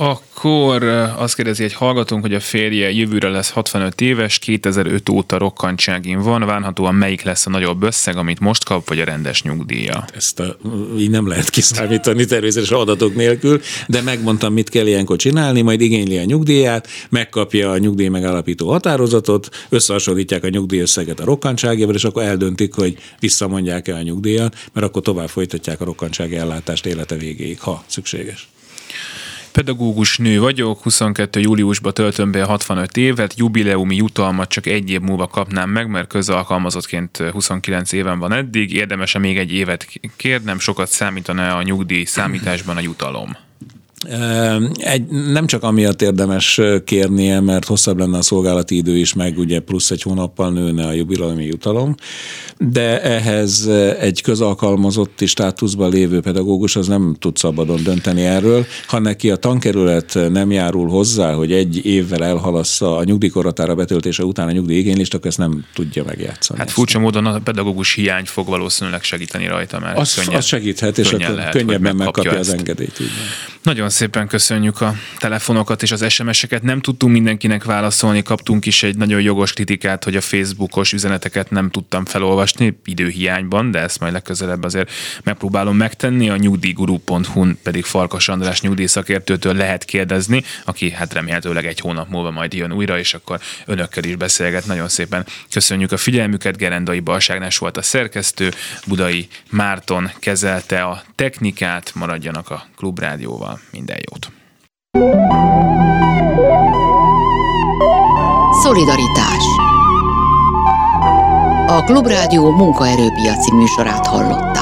Akkor azt kérdezi egy hallgatónk, hogy a férje jövőre lesz 65 éves, 2005 óta rokkantságin van, várhatóan melyik lesz a nagyobb összeg, amit most kap, vagy a rendes nyugdíja? Ezt a, így nem lehet kiszámítani természetesen adatok nélkül, de megmondtam, mit kell ilyenkor csinálni, majd igényli a nyugdíját, megkapja a nyugdíj megállapító határozatot, összehasonlítják a nyugdíjösszeget a rokkantságával, és akkor eldöntik, hogy visszamondják-e a nyugdíjat, mert akkor tovább folytatják a rokkantsági ellátást élete végéig, ha szükséges. Pedagógus nő vagyok, 22. júliusban töltöm be 65 évet, jubileumi jutalmat csak egy év múlva kapnám meg, mert közalkalmazottként 29 éven van eddig, érdemes még egy évet kérnem, sokat számítana a nyugdíj számításban a jutalom. Egy, nem csak amiatt érdemes kérnie, mert hosszabb lenne a szolgálati idő is, meg ugye plusz egy hónappal nőne a jubileumi jutalom, de ehhez egy közalkalmazotti státuszban lévő pedagógus az nem tud szabadon dönteni erről. Ha neki a tankerület nem járul hozzá, hogy egy évvel elhalassza a nyugdíjkorhatára betöltése után a nyugdíjigénylést, akkor ezt nem tudja megjátszani. Hát furcsa módon a pedagógus hiány fog valószínűleg segíteni rajta, mert az, könnyen, az segíthet, és akkor lehet, könnyebben megkapja az engedélyt. Így Nagyon szépen köszönjük a telefonokat és az SMS-eket. Nem tudtunk mindenkinek válaszolni, kaptunk is egy nagyon jogos kritikát, hogy a Facebookos üzeneteket nem tudtam felolvasni időhiányban, de ezt majd legközelebb azért megpróbálom megtenni. A nyugdíjguru.hu-n pedig Farkas András nyugdíjszakértőtől lehet kérdezni, aki hát remélhetőleg egy hónap múlva majd jön újra, és akkor önökkel is beszélget. Nagyon szépen köszönjük a figyelmüket. Gerendai Balságnás volt a szerkesztő, Budai Márton kezelte a technikát, maradjanak a Klubrádióval. Minden jót! Szolidaritás A Klubrádió munkaerőpiaci műsorát hallott.